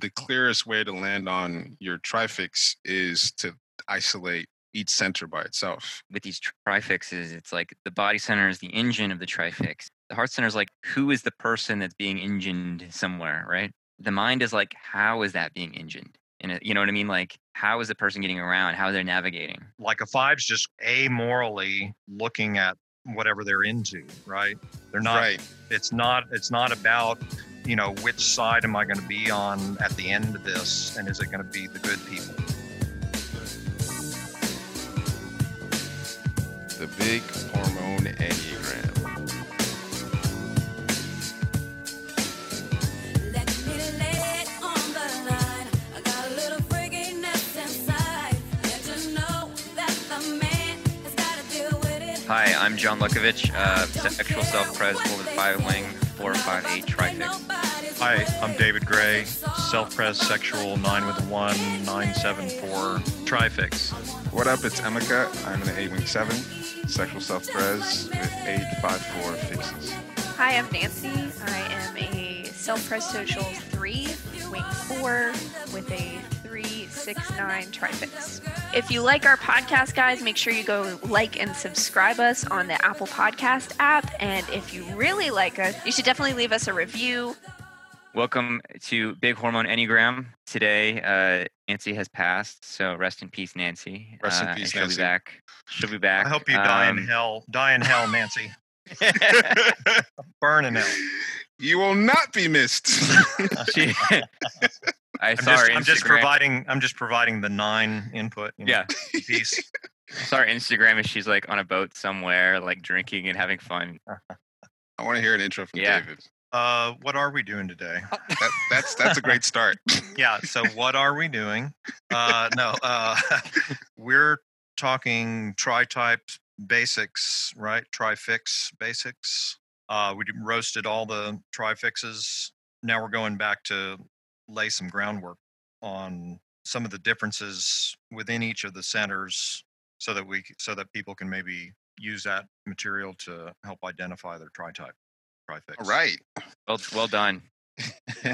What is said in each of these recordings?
the clearest way to land on your trifix is to isolate each center by itself. With these trifixes, it's like the body center is the engine of the trifix. The heart center is like who is the person that's being engined somewhere, right? The mind is like how is that being engined? And you know what I mean? Like how is the person getting around? How are they're navigating? Like a five's just amorally looking at whatever they're into, right? They're not. right. It's not. It's not about you know which side am I going to be on at the end of this, and is it going to be the good people? The big hormone enneagram. Let me lay it on the line. I got a little freakiness inside. Let you know that the man has got to deal with it. Hi, I'm John Lukovich, uh, sexual self-pres over the five wing four five eight trifix. Hi, I'm David Gray, self-pres sexual nine with a one nine seven four trifix. What up? It's Emeka. I'm an 8 wing 7, sexual self pres with 854 fixes. Hi, I'm Nancy. I am a self pres social 3, wing 4, with a 369 trifix. If you like our podcast, guys, make sure you go like and subscribe us on the Apple Podcast app. And if you really like us, you should definitely leave us a review. Welcome to Big Hormone Enneagram. Today, uh, Nancy has passed, so rest in peace, Nancy. Rest in Uh, peace, and she'll Nancy. be back. She'll be back. I hope you die in Um, hell. Die in hell, Nancy. Burn in hell. you will not be missed. she, I I'm saw just, I'm just providing. I'm just providing the nine input. you know, Yeah, piece. saw her Instagram and she's like on a boat somewhere, like drinking and having fun. I want to hear an intro from Yeah. David. Uh, what are we doing today? That, that's that's a great start. yeah so what are we doing uh no uh we're talking tri-type basics right Tri-fix basics uh we roasted all the tri-fixes. now we're going back to lay some groundwork on some of the differences within each of the centers so that we so that people can maybe use that material to help identify their tri-type trifix All right. Well, well done.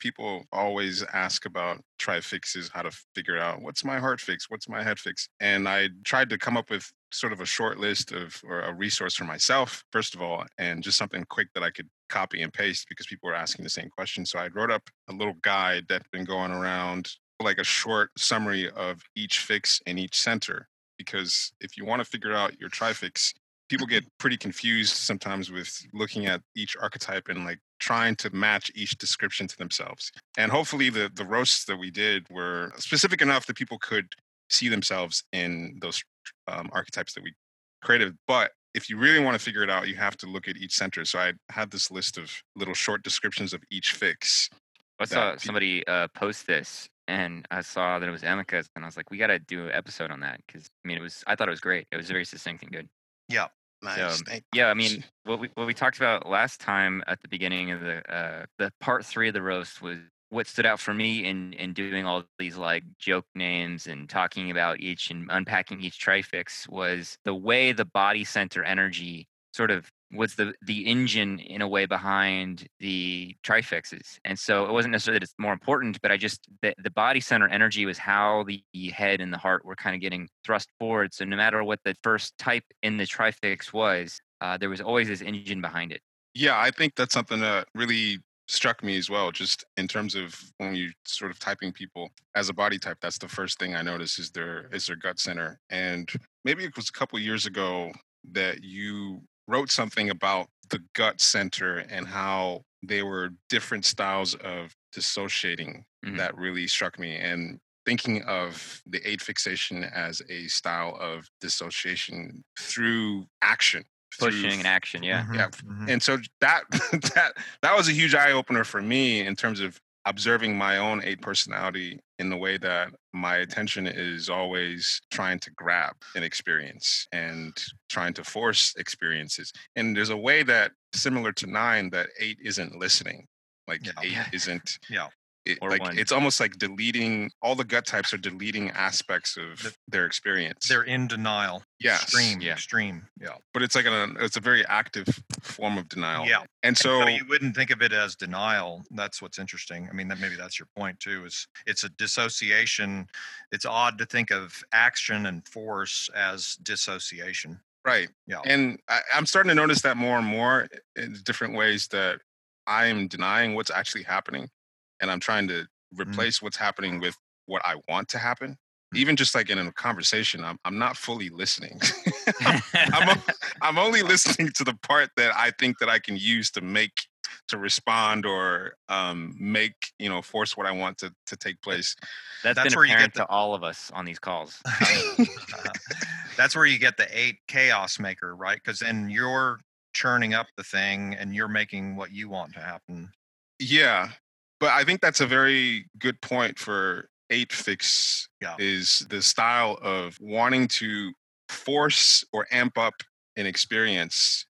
People always ask about tri fixes, how to figure out what's my heart fix, what's my head fix. And I tried to come up with sort of a short list of or a resource for myself, first of all, and just something quick that I could copy and paste because people were asking the same question. So I wrote up a little guide that's been going around, like a short summary of each fix in each center. Because if you want to figure out your trifix, people get pretty confused sometimes with looking at each archetype and like trying to match each description to themselves. And hopefully the the roasts that we did were specific enough that people could see themselves in those um, archetypes that we created. But if you really want to figure it out, you have to look at each center. So I had this list of little short descriptions of each fix. I saw somebody uh, post this, and I saw that it was Emeka's, and I was like, we got to do an episode on that because I mean, it was. I thought it was great. It was very succinct and good. yeah Nice. Thank Yeah, I mean, what we what we talked about last time at the beginning of the uh, the part three of the roast was what stood out for me in in doing all these like joke names and talking about each and unpacking each trifix was the way the body center energy sort of was the the engine in a way behind the trifixes. And so it wasn't necessarily that it's more important but i just the, the body center energy was how the head and the heart were kind of getting thrust forward. So no matter what the first type in the trifix was uh, there was always this engine behind it. Yeah, I think that's something that really struck me as well. Just in terms of when you sort of typing people as a body type, that's the first thing I notice is their is their gut center. And maybe it was a couple years ago that you wrote something about the gut center and how they were different styles of dissociating. Mhm. That really struck me. And thinking of the aid fixation as a style of dissociation through action. Through pushing and action yeah Mhm, Yeah, mhm. and so that that that was a huge eye opener for me in terms of observing my own eight personality in the way that my attention is always trying to grab an experience and trying to force experiences and there's a way that similar to nine that eight isn't listening like Yeah. eight isn't Yeah. It, like one. it's almost like deleting all the gut types are deleting aspects of The- their experience. They're in denial. Yes. Extreme. Yeah. Extreme. Yeah. but it's like an it's a very active form of denial. Yeah. And So so you wouldn't think of it as denial. That's what's interesting. I mean, that maybe that's your point too. Is it's a dissociation. It's odd to think of action and force as dissociation. right. Yeah. And I, I'm starting to notice that more and more eh, in different ways that I am denying what's actually happening, and I'm trying to Mm. replace what's happening with what I want to happen. Mm. Even just like in a conversation, I'm I'm not fully listening. I'm I'm only listening to the part that I think that I can use to make to respond or um, make you know force what I want to to take place. That's, That's been where you get apparent the- to all of us on these calls. that's where you get the eight chaos maker, right? Because then you're churning up the thing and you're making what you want to happen. Yeah, but I think that's a very good point for eight fix. Yeah. Is the style of wanting to force or amp up an experience.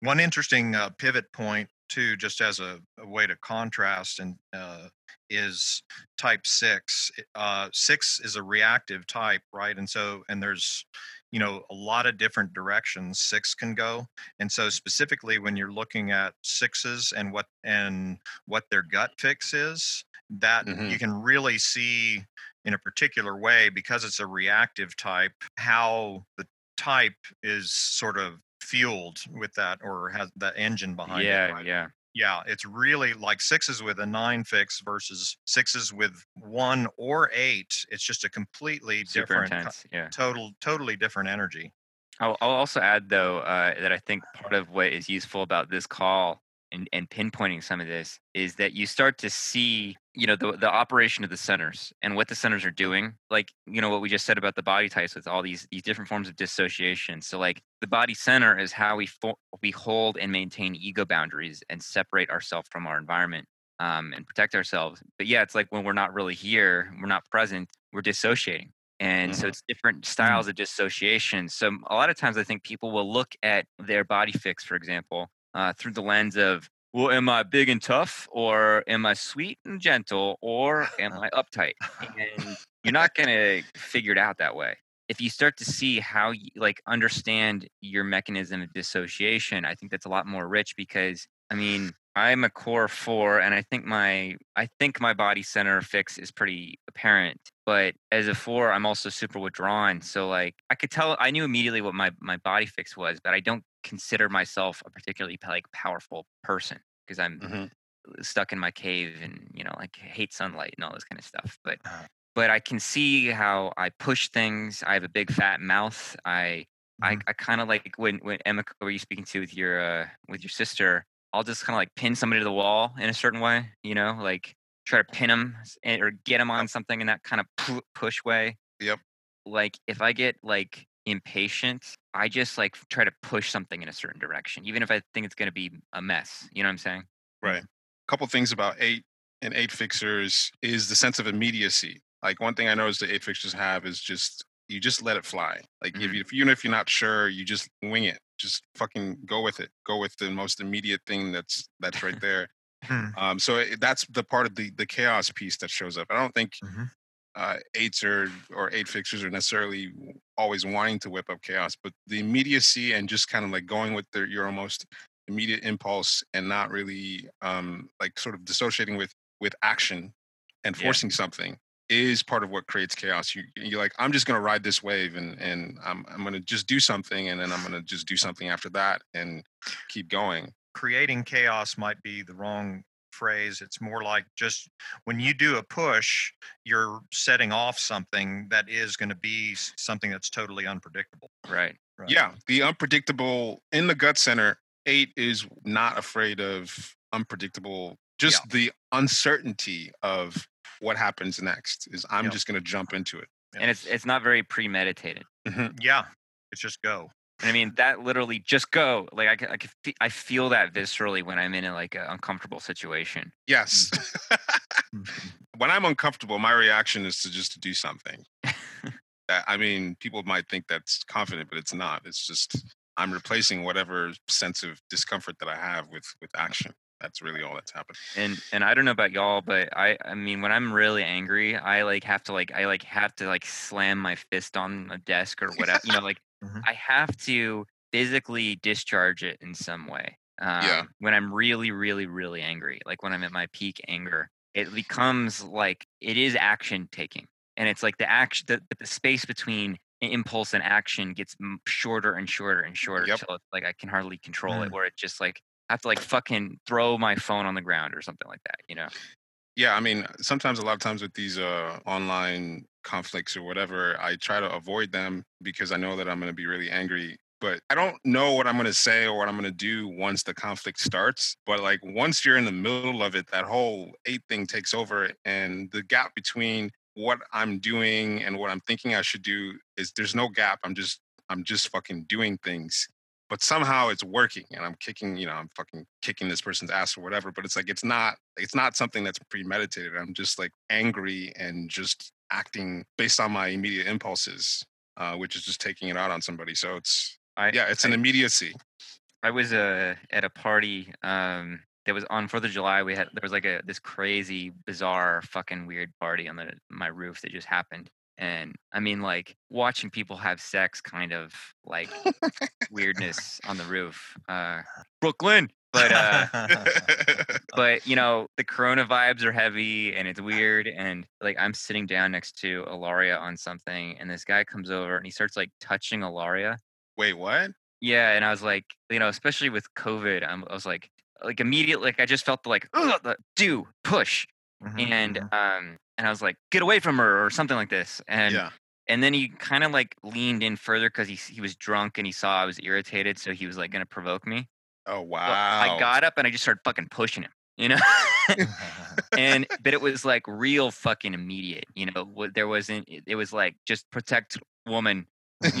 One interesting uh, pivot point, too, just as a, a way to contrast, and uh, is type six. Uh, six is a reactive type, right? And so, and there's, you know, a lot of different directions six can go. And so, specifically, when you're looking at sixes and what and what their gut fix is, that Mhm. you can really see in a particular way because it's a reactive type how the type is sort of fueled with that or has that engine behind yeah, it. right? yeah. Yeah, it's really like sixes with a nine fix versus sixes with one or eight. It's just a completely Super different, intense. Yeah. total, totally different energy. I'll, I'll also add though uh, that I think part of what is useful about this call and, and pinpointing some of this is that you start to see you know the, the operation of the centers and what the centers are doing like you know what we just said about the body types with all these these different forms of dissociation. So like the body center is how we fo- we hold and maintain ego boundaries and separate ourselves from our environment um, and protect ourselves. But yeah it's like when we're not really here we're not present we're dissociating. And so Mhm. it's different styles of dissociation. So a lot of times i think people will look at their body fix for example uh, through the lens of well am i big and tough or am i sweet and gentle or am i uptight? And you're not going to figure it out that way. If you start to see how you like understand your mechanism of dissociation i think that's a lot more rich because i mean i'm a core four and i think my i think my body center fix is pretty apparent but as a four i'm also super withdrawn. So like i could tell i knew immediately what my my body fix was but i don't consider myself a particularly like powerful person because i'm Mhm. stuck in my cave and you know like hate sunlight and all this kind of stuff but Uh-huh. but i can see how i push things i have a big fat mouth i i, Mhm. I kind of like when when emma were you speaking to with your uh with your sister i'll just kind of like pin somebody to the wall in a certain way you know like try to pin them or get them on something in that kind of push way Yep. like if i get like impatient i just like try to push something in a certain direction even if i think it's going to be a mess you know what i'm saying Right. A couple things about eight and eight fixers is the sense of immediacy. Like one thing I noticed the eight fixers have is just you just let it fly. Like if Mhm. you, if even if you're not sure, you just wing it. Just fucking go with it. Go with the most immediate thing that's that's right there. Hmm. Um, so it, that's the part of the the chaos piece that shows up. I don't think Mhm. Uh, eights or or eight fixers are necessarily always wanting to whip up chaos, but the immediacy and just kind of like going with their your almost immediate impulse and not really um, like sort of dissociating with with action and Yeah. forcing something is part of what creates chaos. You you're like I'm just gonna ride this wave and and I'm I'm gonna just do something and then I'm gonna just do something after that and keep going. Creating chaos might be the wrong phrase. It's more like just when you do a push, you're setting off something that is going to be something that's totally unpredictable. right Right. Yeah, the unpredictable in the gut center, eight is not afraid of unpredictable, just the uncertainty of what happens next. Is I'm Yeah. just going to jump into it. and it's it's not very premeditated mm-hmm. yeah, it's just go. And I mean that literally just go. Like I, I, I feel that viscerally when I'm in a, like an uncomfortable situation. Yes. Mhm. when I'm uncomfortable, my reaction is to just to do something. I mean, people might think that's confident, but it's not. It's just I'm replacing whatever sense of discomfort that I have with with action. That's really all that's happened. and and I don't know about y'all, but I I mean when I'm really angry, I like have to like I like have to like slam my fist on a desk or whatever. you know, like Mhm. I have to physically discharge it in some way. Um, Yeah. When I'm really, really, really angry, like when I'm at my peak anger, it becomes like it is action taking, and it's like the action, the, the space between impulse and action gets m- shorter and shorter and shorter Yep. till it's like I can hardly control it. Mm. Where it just like I have to like fucking throw my phone on the ground or something like that. You know? Yeah, I mean, sometimes a lot of times with these uh, online conflicts or whatever, I try to avoid them because I know that I'm going to be really angry. But I don't know what I'm going to say or what I'm going to do once the conflict starts. But like once you're in the middle of it, that whole eight thing takes over, and the gap between what I'm doing and what I'm thinking I should do is there's no gap. I'm just I'm just fucking doing things but somehow it's working and i'm kicking you know i'm fucking kicking this person's ass or whatever but it's like it's not it's not something that's premeditated i'm just like angry and just acting based on my immediate impulses uh, which is just taking it out on somebody so it's I, yeah it's an immediacy I was uh, at a party um, that was on Fourth of July. We had there was like a this crazy, bizarre, fucking weird party on the my roof that just happened. And I mean, like watching people have sex, kind of like weirdness on the roof. Uh, Brooklyn, but uh, but you know the Corona vibes are heavy and it's weird. And like I'm sitting down next to Ilaria on something, and this guy comes over and he starts like touching Ilaria. wait what Yeah, and I was like, you know, especially with COVID, I'm, I was like, like immediately, like I just felt the like, the, do push, Mhm, and mhm. um, and I was like, get away from her or something like this, and yeah and then he kind of like leaned in further because he he was drunk and he saw I was irritated, so he was like gonna provoke me. oh wow Well, I got up and I just started fucking pushing him, you know. and but it was like real fucking immediate, you know. what- There wasn't. It was like just protect woman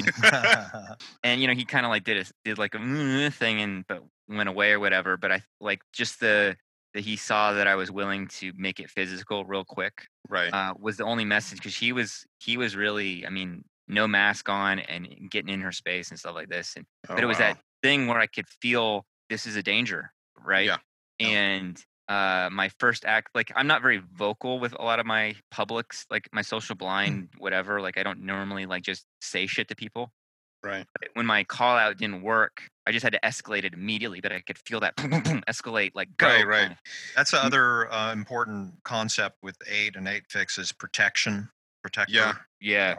and you know he kind of like did a did like a "Mm," thing and but went away or whatever but i like just the that he saw that i was willing to make it physical real quick right uh, was the only message because he was he was really i mean no mask on and getting in her space and stuff like this and but Oh, it was wow. that thing where i could feel this is a danger right Yeah. Yeah. and uh my first act like i'm not very vocal with a lot of my publics like my social Hmm. blind whatever like i don't normally like just say shit to people right but when my call out didn't work i just had to escalate it immediately but i could feel that escalate like go Right, right. That's the other uh, important concept with eight and eight fix is protection. Protector. Yeah. yeah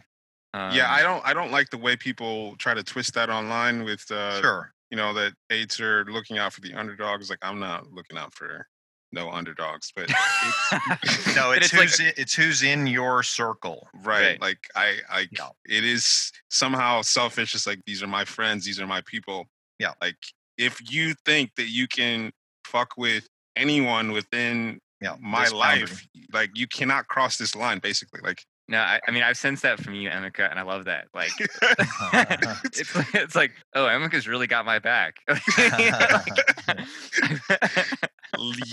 yeah i Um, don't i don't like the way people try to twist that online with uh Sure. you know that eights are looking out for the underdogs like i'm not looking out for no underdogs but it's, No, But it's, it's like- who's in, it's who's in your circle. right, Right. like i i Yeah. it is somehow selfish it's like these are my friends these are my people Yeah. like if you think that you can fuck with anyone within Yeah. my this boundary. life like you cannot cross this line basically like no I, I mean i've sensed that from you emeka and i love that like it's- it's like- it's like oh emeka's really got my back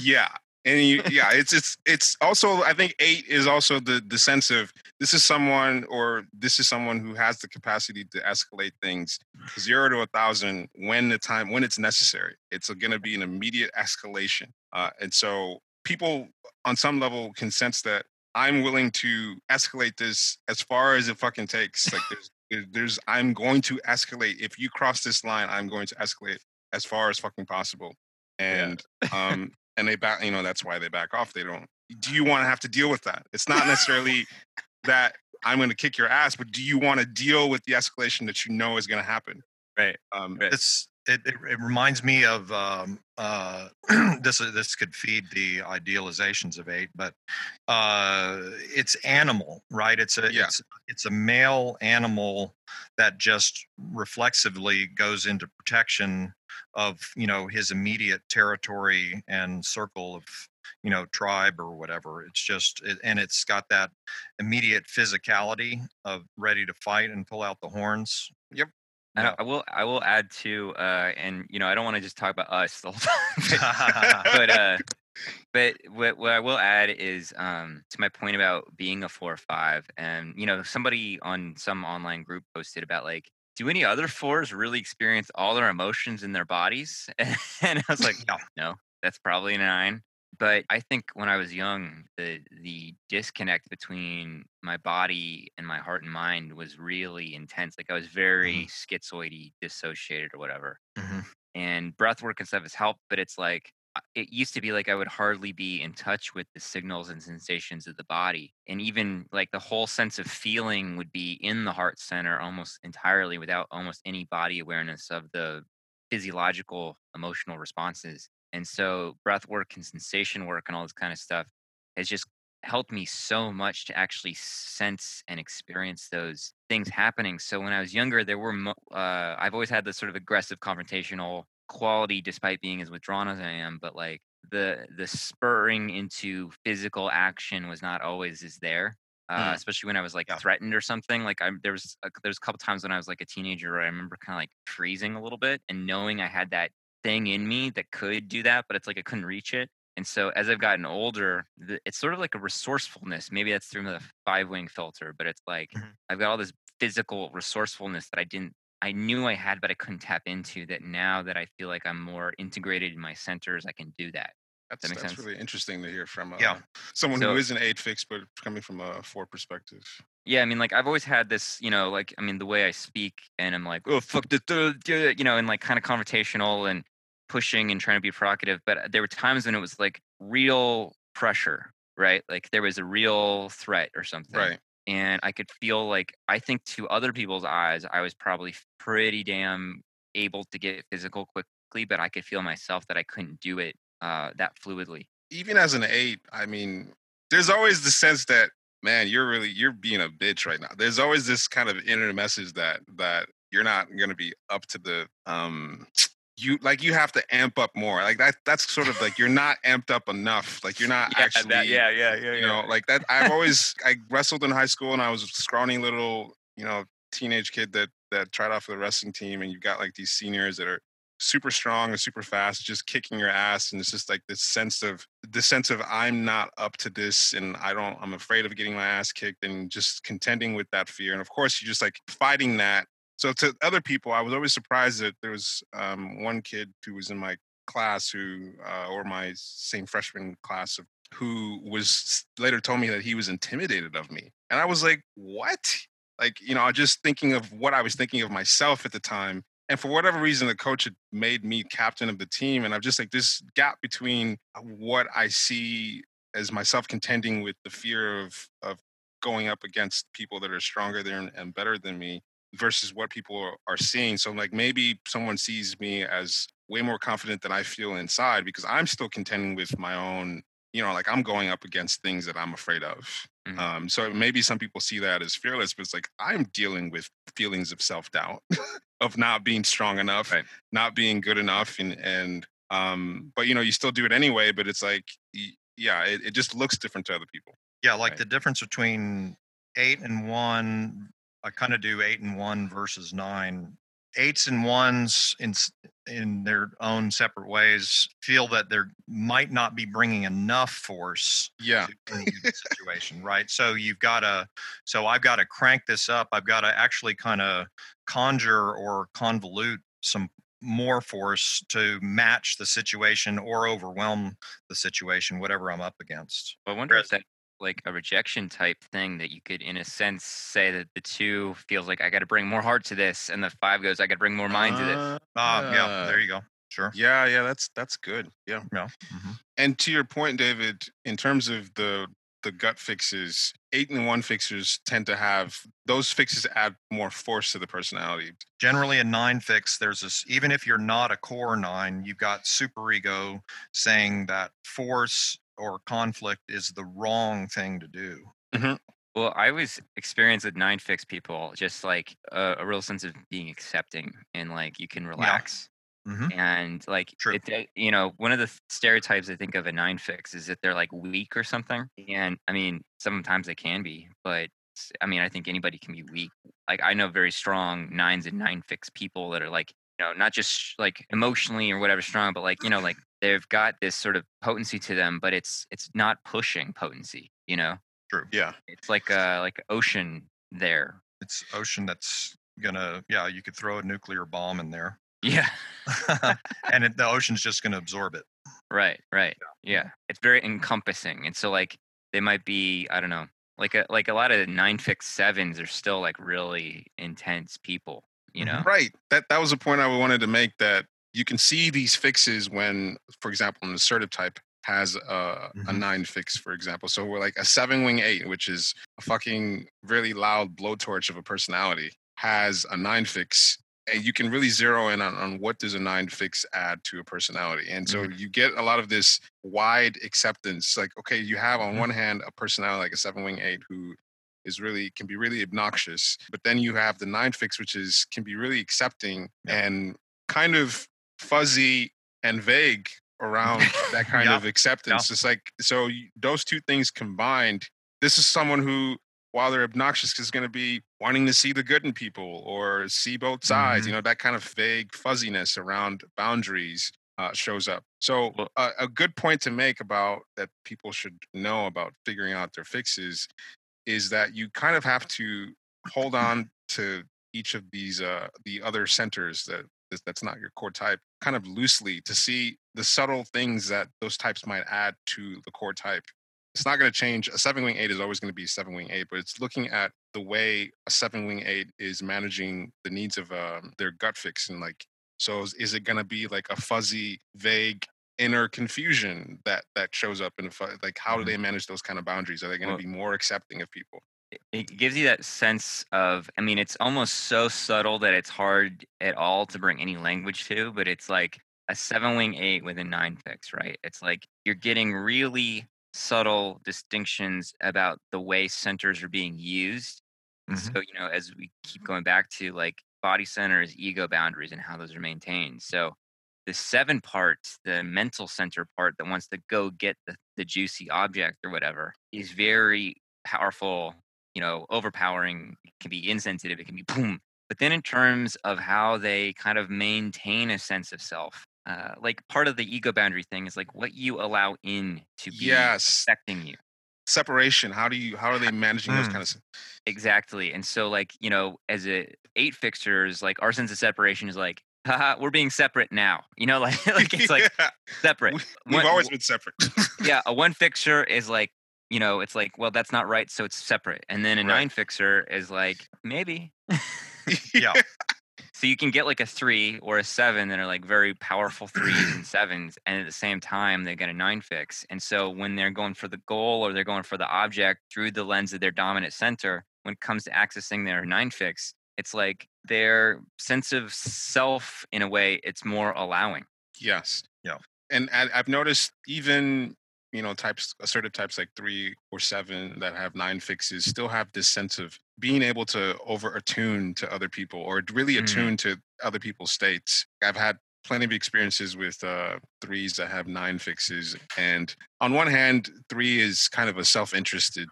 yeah and you, yeah it's it's it's also i think eight is also the the sense of this is someone or this is someone who has the capacity to escalate things zero to a thousand when the time when it's necessary. It's going to be an immediate escalation. Uh, and so people on some level can sense that i'm willing to escalate this as far as it fucking takes. Like there's there's i'm going to escalate. If you cross this line i'm going to escalate as far as fucking possible. And um and they back you know that's why they back off. They don't do you want to have to deal with that? It's not necessarily that i'm going to kick your ass but do you want to deal with the escalation that you know is going to happen right um Right. It's it, it, it reminds me of um, uh, this. This could feed the idealizations of eight, but uh, it's animal, right? It's a Yeah. it's it's a male animal that just reflexively goes into protection of you know his immediate territory and circle of you know tribe or whatever. It's just it, and it's got that immediate physicality of ready to fight and pull out the horns. I, don't- I will I will add to uh and you know I don't want to just talk about us the whole time but, but uh but what, what I will add is um to my point about being a four or five and you know somebody on some online group posted about like do any other fours really experience all their emotions in their bodies and I was like no no that's probably a nine. But I think when I was young, the the disconnect between my body and my heart and mind was really intense. Like I was very schizoidy, dissociated, or whatever. Mhm. And breath work and stuff has helped, but it's like uh, it used to be like I would hardly be in touch with the signals and sensations of the body. And even like the whole sense of feeling would be in the heart center almost entirely without almost any body awareness of the physiological emotional responses. And so breath work and sensation work and all this kind of stuff has just helped me so much to actually sense and experience those things happening. So when I was younger, there were mo- uh, I've always had this sort of aggressive confrontational quality despite being as withdrawn as I am, but like the the spurring into physical action was not always as there. Uh, Mm. especially when I was like Yeah. threatened or something. Like I there was a, there was a couple times when I was like a teenager where I remember kind of like freezing a little bit and knowing I had that thing in me that could do that, but it's like I couldn't reach it. And so as I've gotten older, it's sort of like a resourcefulness. Maybe that's through the five wing filter, but it's like Mhm. I've got all this physical resourcefulness that I didn't, I knew I had, but I couldn't tap into. That now that I feel like I'm more integrated in my centers, I can do that. That's, That makes that's sense. really interesting to hear from uh, Yeah. someone So- who is an eight fix, but coming from a four perspective. Yeah, I mean, like I've always had this, you know, like I mean, the way I speak, and I'm like, oh fuck duh, duh," you know, and like kind of confrontational and pushing and trying to be provocative. But there were times when it was like real pressure, right? Like there was a real threat or something, Right. and I could feel like I think to other people's eyes, I was probably pretty damn able to get physical quickly, but I could feel myself that I couldn't do it uh, that fluidly. Even as an eight, I mean, there's always the sense that man, you're really you're being a bitch right now. There's always this kind of inner message that that you're not going to be up to the um you like you have to amp up more. Like that that's sort of like you're not amped up enough. Like you're not actually yeah, yeah, yeah, you know like that i've always i wrestled in high school and i was a scrawny little you know teenage kid that that tried out for the wrestling team and you've got like these seniors that are super strong and super fast just kicking your ass and it's just like this sense of the sense of i'm not up to this and i don't i'm afraid of getting my ass kicked and just contending with that fear and of course you're just like fighting that so to other people i was always surprised that there was um, one kid who was in my class who uh, or my same freshman class of who was later told me that he was intimidated of me. And I was like, what? Like, you know, just thinking of what I was thinking of myself at the time. And for whatever reason, the coach had made me captain of the team. And I'm just like, this gap between what I see as myself contending with the fear of, of going up against people that are stronger than and better than me versus what people are, seeing. So, like, maybe someone sees me as way more confident than I feel inside because I'm still contending with my own you know, like I'm going up against things that I'm afraid of. Mhm. Um, so maybe some people see that as fearless, but it's like I'm dealing with feelings of self doubt, of not being strong enough, Right. not being good enough, and and um, but you know, you still do it anyway. But it's like, yeah, it, it just looks different to other people. Yeah, like Right. the difference between eight and one, I kind of do eight and one versus nine. Eights and ones in in their own separate ways feel that they might not be bringing enough force Yeah, to any situation, right? So you've got to, so I've got to crank this up. I've got to actually kind of conjure or convolute some more force to match the situation or overwhelm the situation, whatever I'm up against. I wonder Whereas- if that like a rejection type thing that you could, in a sense, say that the two feels like I got to bring more heart to this, and the five goes I got to bring more mind to this. Uh, Ah, yeah, there you go. Sure. yeah, yeah. That's that's good. Yeah. Yeah. mhm. And to your point, David, in terms of the the gut fixes, eight and one fixers tend to have those fixes add more force to the personality. Generally, a nine fix, there's this, even if you're not a core nine, you've got super ego saying that force or conflict is the wrong thing to do. Well, I always experience with nine fix people just like a, a real sense of being accepting and like you can relax. Mhm. And like True. it, you know, one of the stereotypes I think of a nine fix is that they're like weak or something. And I mean, sometimes they can be, but I mean, I think anybody can be weak. Like I know very strong nines and nine fix people that are like, you know, not just like emotionally or whatever strong, but like, you know, like they've got this sort of potency to them, but it's it's not pushing potency, you know? True. Yeah. It's like a like ocean there. It's ocean that's gonna, yeah, you could throw a nuclear bomb in there, Yeah. and it, the ocean's just gonna absorb it. Right, right. Yeah. It's very encompassing. And so like they might be, I don't know, like a like a lot of nine fix sevens are still like really intense people, you know? Right. That that was a point I wanted to make. That you can see these fixes when, for example, an assertive type has a, a Mhm. nine fix, for example. So we're like a seven wing eight, which is a fucking really loud blowtorch of a personality, has a nine fix. And you can really zero in on, on what does a nine fix add to a personality. And so you get a lot of this wide acceptance. Like, okay, you have on Mhm. one hand a personality like a seven wing eight who is really can be really obnoxious but then you have the nine fix which is can be really accepting Yeah. and kind of fuzzy and vague around that kind Yeah. of acceptance it's like so you, those two things combined this is someone who while they're obnoxious is going to be wanting to see the good in people or see both sides Mhm. you know that kind of vague fuzziness around boundaries uh, shows up so uh, a good point to make about that people should know about figuring out their fixes is that you kind of have to hold on to each of these uh the other centers that that- that's not your core type kind of loosely to see the subtle things that those types might add to the core type. It's not going to change. A seven wing eight is always going to be a seven wing eight but it's looking at the way a seven wing eight is managing the needs of um, their gut fix and like so is, is it going to be like a fuzzy vague inner confusion that that shows up in like how do Mhm. they manage those kind of boundaries are they going to Well- be more accepting of people it- gives you that sense of i mean it's almost so subtle that it's hard at all to bring any language to but it's like a seven wing eight with a nine fix right it's like you're getting really subtle distinctions about the way centers are being used Mhm. so you know as we keep going back to like body centers ego boundaries and how those are maintained so the seven parts the mental center part that wants to go get the, the juicy object or whatever is very powerful you know overpowering it can be insensitive it can be boom but then in terms of how they kind of maintain a sense of self uh, like part of the ego boundary thing is like what you allow in to be yes affecting you separation how do you how are they managing those Mm. kind of Exactly. And so like, you know, as a eight fixers like our sense of separation is like, haha, we're being separate now. You know, like like it's like Yeah, separate. we- we've One- always been separate yeah, a one fixer is like, you know, it's like, well, that's not right, so it's separate. And then a Right. nine fixer is like, maybe. Yeah. So you can get like a three or a seven that are like very powerful threes and sevens, and at the same time they get a nine fix. And so when they're going for the goal or they're going for the object through the lens of their dominant center, when it comes to accessing their nine fix, it's like their sense of self in a way it's more allowing. yes Yeah. and I, i've noticed even you know types assertive types like three or seven that have nine fixes still have this sense of being able to over attune to other people or really Mhm. attune to other people's states i've had plenty of experiences with uh, threes that have nine fixes and on one hand three is kind of a self-interested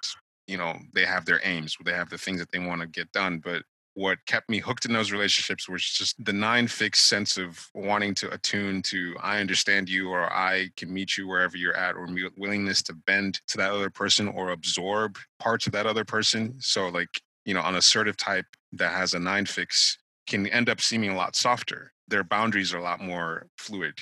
you know they have their aims they have the things that they want to get done but what kept me hooked in those relationships was just the nine fixed sense of wanting to attune to i understand you or i can meet you wherever you're at or willingness to bend to that other person or absorb parts of that other person. So like you know an assertive type that has a nine fix can end up seeming a lot softer. Their boundaries are a lot more fluid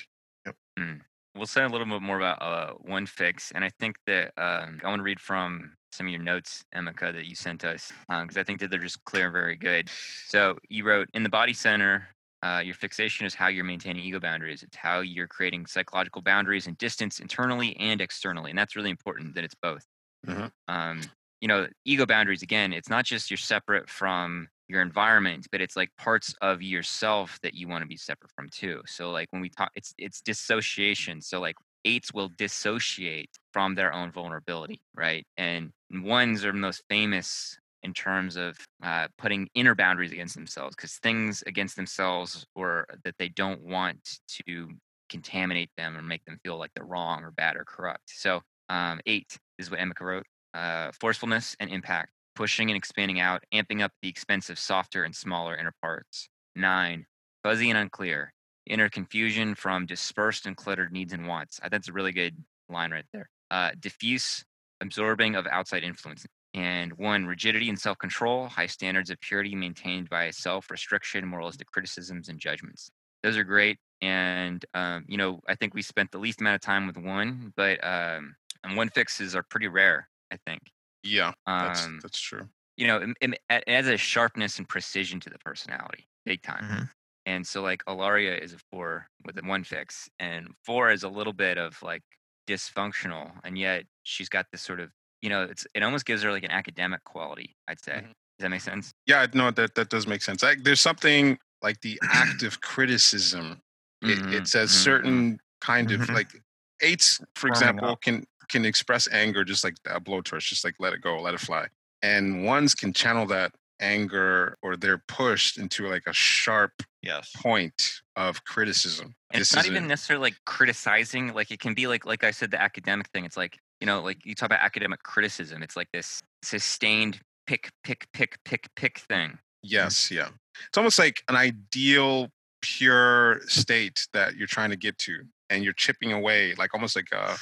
mm. We'll say a little bit more about uh, one fix, and I think that um, I want to read from some of your notes, Emeka, that you sent us, because I think that they're just clear and very good. So you wrote in the body center, uh, your fixation is how you're maintaining ego boundaries. It's how you're creating psychological boundaries and distance internally and externally, and that's really important that it's both. Mhm. Um, you know, ego boundaries again. It's not just you're separate from your environment, but it's like parts of yourself that you want to be separate from too. So like when we talk, it's it's dissociation. So like eights will dissociate from their own vulnerability, right? And ones are most famous in terms of uh, putting inner boundaries against themselves because things against themselves or that they don't want to contaminate them or make them feel like they're wrong or bad or corrupt. So um, eight is what Emeka wrote. Uh, forcefulness and impact, pushing and expanding out, amping up the expense of softer and smaller inner parts. Nine, fuzzy and unclear, inner confusion from dispersed and cluttered needs and wants. I think that's a really good line right there. Uh, diffuse, absorbing of outside influence. And one, rigidity and self control, high standards of purity maintained by self restriction, moralistic criticisms, and judgments. Those are great. and um, you know I think we spent the least amount of time with one, but um, and one fixes are pretty rare. I think. Yeah, that's Um, that's true. you know, it, it, it adds a sharpness and precision to the personality, big time. Mhm. And so, like, Ilaria is a four with a one fix, and four is a little bit of like dysfunctional, and yet she's got this sort of, you know, it's it almost gives her like an academic quality. I'd say. Mhm. Does that make sense? Yeah, no, that that does make sense. I, there's something like the active criticism. It, Mhm, it's a mhm, certain kind of Mhm. like eights, for example, can can express anger just like a blowtorch, just like let it go, let it fly. And ones can channel that anger or they're pushed into like a sharp Yes. point of criticism. It's not even necessarily like criticizing. Like it can be like, like I said, the academic thing. It's like you know, like you talk about academic criticism. It's like this sustained pick, pick, pick, pick, pick thing. Yes, yeah. It's almost like an ideal pure state that you're trying to get to and you're chipping away like almost like a,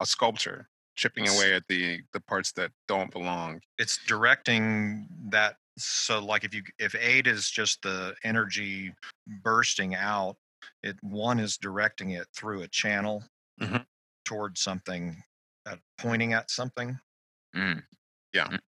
a sculptor chipping away at the the parts that don't belong. It's directing that. So, like, if you if eight is just the energy bursting out, it one is directing it through a channel Mhm. towards something, uh, pointing at something. Mm.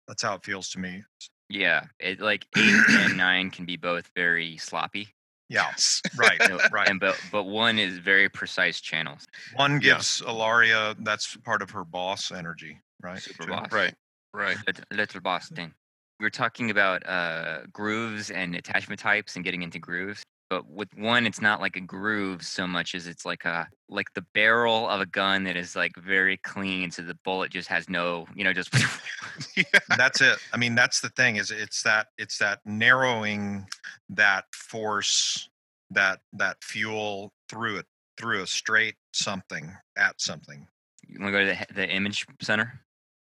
That's how it feels to me. Yeah, it like eight and nine can be both very sloppy, Yeah. Yes. Right. Right. and but but one is very precise channels. One Yeah. gives Ilaria that's part of her boss energy, right? Super boss. right. Right. Little, little boss thing. We were talking about uh, grooves and attachment types and getting into grooves. But with one, it's not like a groove so much as it's like a like the barrel of a gun that is like very clean, so the bullet just has no, you know, just yeah. That's it. I mean, that's the thing is it's that it's that narrowing that force that that fuel through it through a straight something at something. you want to go to the, the image center?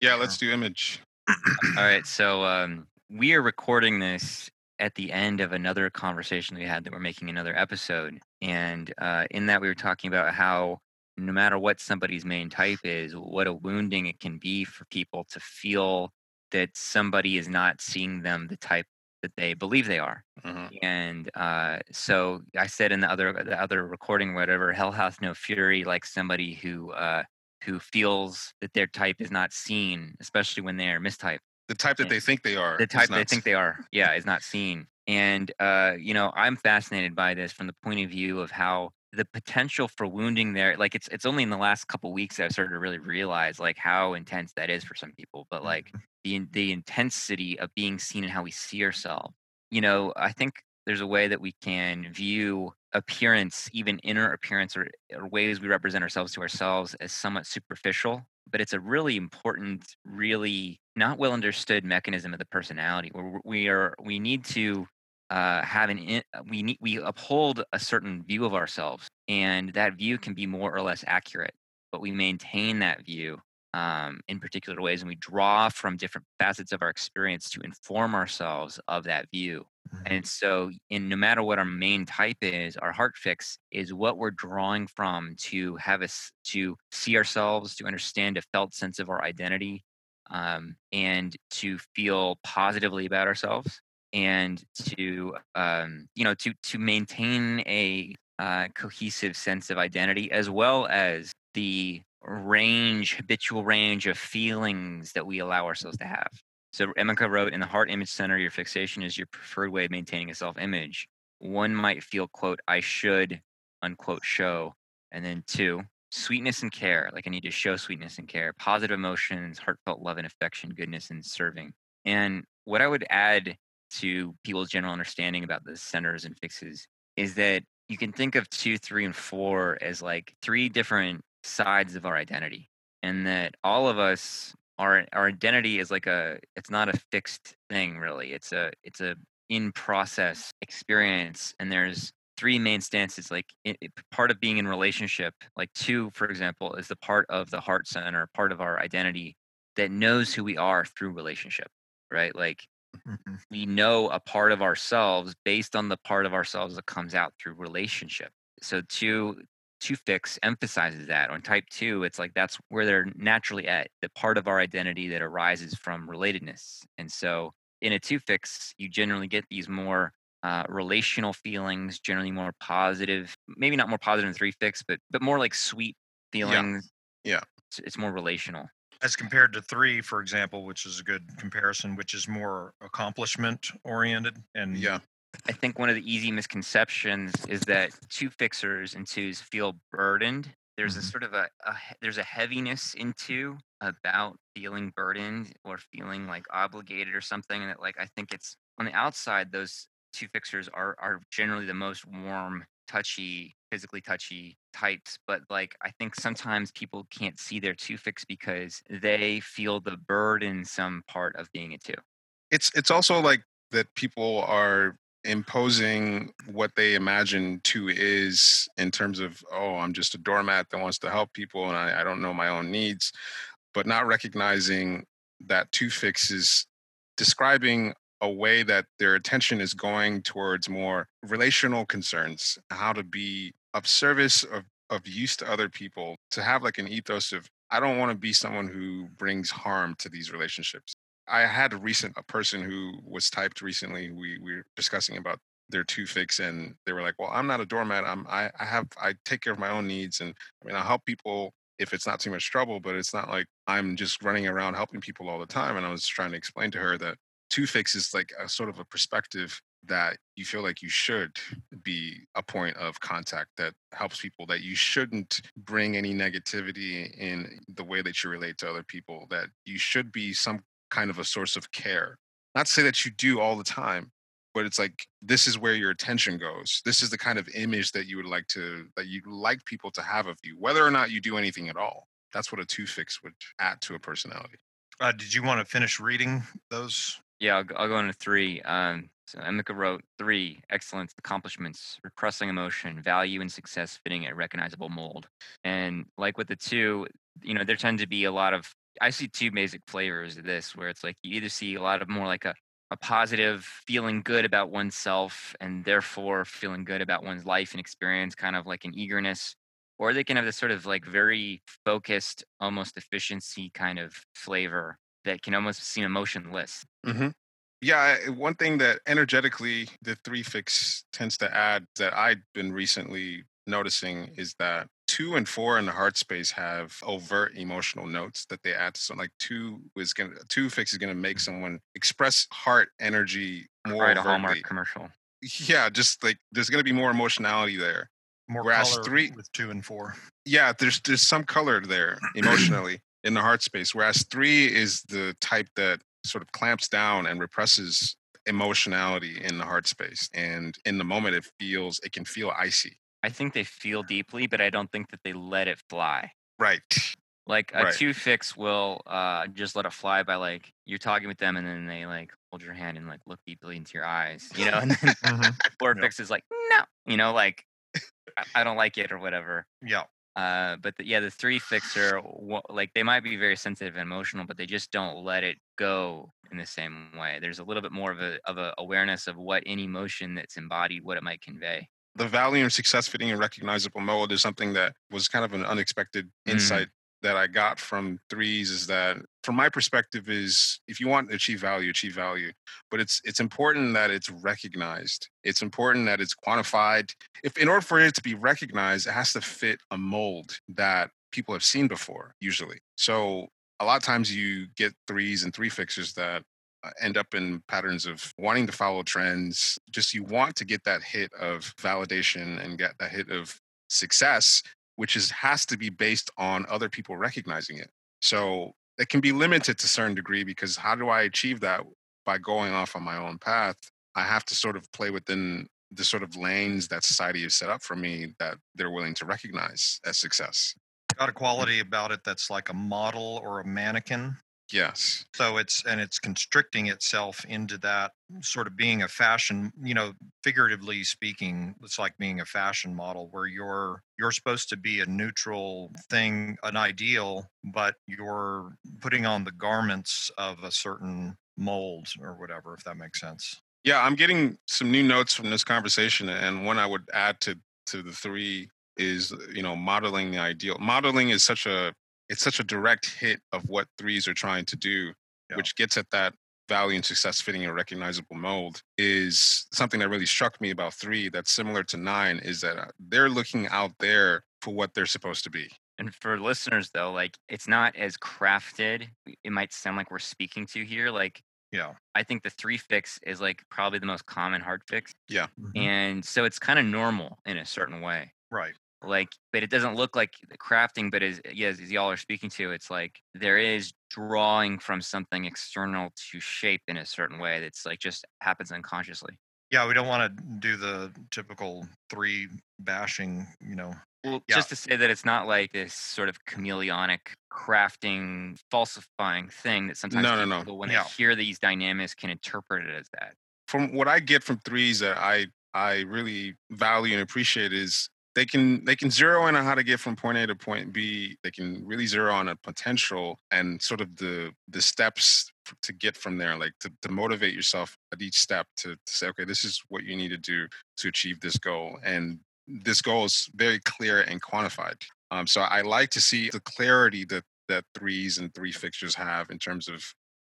Yeah, let's do image. All right, so um, we are recording this at the end of another conversation we had that we're making another episode, and uh, in that we were talking about how no matter what somebody's main type is, what a wounding it can be for people to feel that somebody is not seeing them the type that they believe they are. Mhm. And uh, so I said in the other the other recording, whatever, hell hath no fury like somebody who uh, who feels that their type is not seen, especially when they are mistyped The type that they think they are. the type they think they are. Yeah is not seen. And uh you know i'm fascinated by this from the point of view of how the potential for wounding there like it's it's only in the last couple weeks that i've started to really realize like how intense that is for some people but like the the intensity of being seen and how we see ourselves. You know i think there's a way that we can view appearance even inner appearance or, or ways we represent ourselves to ourselves as somewhat superficial but it's a really important really not well understood mechanism of the personality where we are we need to uh, have an in, we need we uphold a certain view of ourselves and that view can be more or less accurate but we maintain that view um, in particular ways and we draw from different facets of our experience to inform ourselves of that view Mhm. and so, in no matter what our main type is, our heart fix is what we're drawing from to have us to see ourselves, to understand a felt sense of our identity, um, and to feel positively about ourselves, and to um, you know to to maintain a uh, cohesive sense of identity, as well as the range, habitual range of feelings that we allow ourselves to have. So Emeka wrote, in the heart image center, your fixation is your preferred way of maintaining a self-image. One might feel, quote, I should, unquote, show. And then two, sweetness and care. Like I need to show sweetness and care, positive emotions, heartfelt love and affection, goodness and serving. And what I would add to people's general understanding about the centers and fixes is that you can think of two, three, and four as like three different sides of our identity. And that all of us our our identity is like a it's not a fixed thing really it's a it's a in process experience and there's three main stances like it, it- part of being in relationship like two for example is the part of the heart center part of our identity that knows who we are through relationship right like Mhm. we know a part of ourselves based on the part of ourselves that comes out through relationship so two two fix emphasizes that on type two it's like that's where they're naturally at the part of our identity that arises from relatedness and so in a two fix you generally get these more uh, relational feelings, generally more positive. Maybe not more positive than three fix, but but more like sweet feelings. Yeah. It's, it's more relational. As compared to three, for example, which is a good comparison, which is more accomplishment oriented and Yeah. I think one of the easy misconceptions is that two fixers and twos feel burdened. There's a Mhm. sort of a, a there's a heaviness in two about feeling burdened or feeling like obligated or something. And that like I think it's on the outside, those two fixers are are generally the most warm, touchy, physically touchy types. But like I think sometimes people can't see their two fix because they feel the burdensome part of being a two. it's it's also like that people are imposing what they imagine two is in terms of oh i'm just a doormat that wants to help people and i, I don't know my own needs but not recognizing that two fix is describing a way that their attention is going towards more relational concerns how to be of service of, of use to other people to have like an ethos of i don't want to be someone who brings harm to these relationships I had a recent a person who was typed recently. We, we were discussing about their two fix, and they were like, "Well, I'm not a doormat. I'm I, I have I take care of my own needs, and I mean I help people if it's not too much trouble, but it's not like I'm just running around helping people all the time." And I was trying to explain to her that two fix is like a sort of a perspective that you feel like you should be a point of contact that helps people that you shouldn't bring any negativity in the way that you relate to other people that you should be some kind of a source of care. Not to say that you do all the time, but it's like this is where your attention goes. This is the kind of image that you would like to that you'd like people to have of you, whether or not you do anything at all. That's what a two fix would add to a personality. Uh, did you want to finish reading those? Yeah, I'll, go- I'll go into three. Um, so Emeka wrote three excellence, accomplishments, repressing emotion, value, and success fitting a recognizable mold. And like with the two, you know, there tend to be a lot of, I see two basic flavors of this where it's like you either see a lot of more like a, a positive feeling good about oneself and therefore feeling good about one's life and experience, kind of like an eagerness, or they can have this sort of like very focused, almost efficiency kind of flavor that can almost seem emotionless. Mm-hmm. Yeah, one thing that energetically the three fix tends to add that I've been recently noticing is that two and four in the heart space have overt emotional notes that they add to something. Like two is gonna two fix is gonna make mm-hmm. someone express heart energy more right, a. Hallmark commercial. Yeah, just like there's gonna be more emotionality there. More Whereas color three- with two and four. yeah there's there's some color there emotionally in the heart space whereas three is the type that sort of clamps down and represses emotionality in the heart space and in the moment it feels it can feel icy I think they feel deeply, but I don't think that they let it fly. right Like a Right. two fix will uh, just let it fly by like you're talking with them and then they like hold your hand and like look deeply into your eyes, you know. And then Mhm. four Yeah. fix is like no, you know, like I, I don't like it or whatever. Yeah. Uh, but the, yeah, the three fixer, like they might be very sensitive and emotional, but they just don't let it go in the same way. There's a little bit more of a of a awareness of what any emotion that's embodied, what it might convey. The value and success fitting a recognizable mode is something that was kind of an unexpected Mhm. insight that I got from threes is that from my perspective is if you want to achieve value, achieve value. But it's it's important that it's recognized. It's important that it's quantified. If in order for it to be recognized, it has to fit a mold that people have seen before, usually. So a lot of times you get threes and three fixers that Uh, end up in patterns of wanting to follow trends. Just you want to get that hit of validation and get that hit of success, which is has to be based on other people recognizing it. So it can be limited to a certain degree because how do I achieve that by going off on my own path? I have to sort of play within the sort of lanes that society has set up for me that they're willing to recognize as success. Got a mm. quality about it that's like a model or a mannequin. Yes. So it's and it's constricting itself into that sort of being a fashion, you know, figuratively speaking, it's like being a fashion model where you're you're supposed to be a neutral thing, an ideal, but you're putting on the garments of a certain mold or whatever, if that makes sense. Yeah, I'm getting some new notes from this conversation, and one I would add to to the three is you know modeling the ideal. Modeling is such a it's such a direct hit of what threes are trying to do, Yeah. which gets at that value and success fitting a recognizable mold is something that really struck me about three that's similar to nine is that uh, they're looking out there for what they're supposed to be. And for listeners though, like it's not as crafted. It might sound like we're speaking to here. Like Yeah. I think the three fix is like probably the most common heart fix. Mhm. And so it's kind of normal in a certain way. Right. Like, but it doesn't look like the crafting, but as yes, as y'all are speaking to, it's like there is drawing from something external to shape in a certain way that's like just happens unconsciously. Yeah, we don't want to do the typical three bashing, you know. Well, Yeah. just to say that it's not like this sort of chameleonic crafting, falsifying thing that sometimes No, no, no. people, when Yeah. they hear these dynamics, can interpret it as that. From what I get from threes that I I really value and appreciate is they can they can zero in on how to get from point A to point B. They can really zero on a potential and sort of the the steps to get from there, like to, to motivate yourself at each step to, to say, okay, this is what you need to do to achieve this goal. And this goal is very clear and quantified. Um, so I like to see the clarity that that threes and three fixtures have in terms of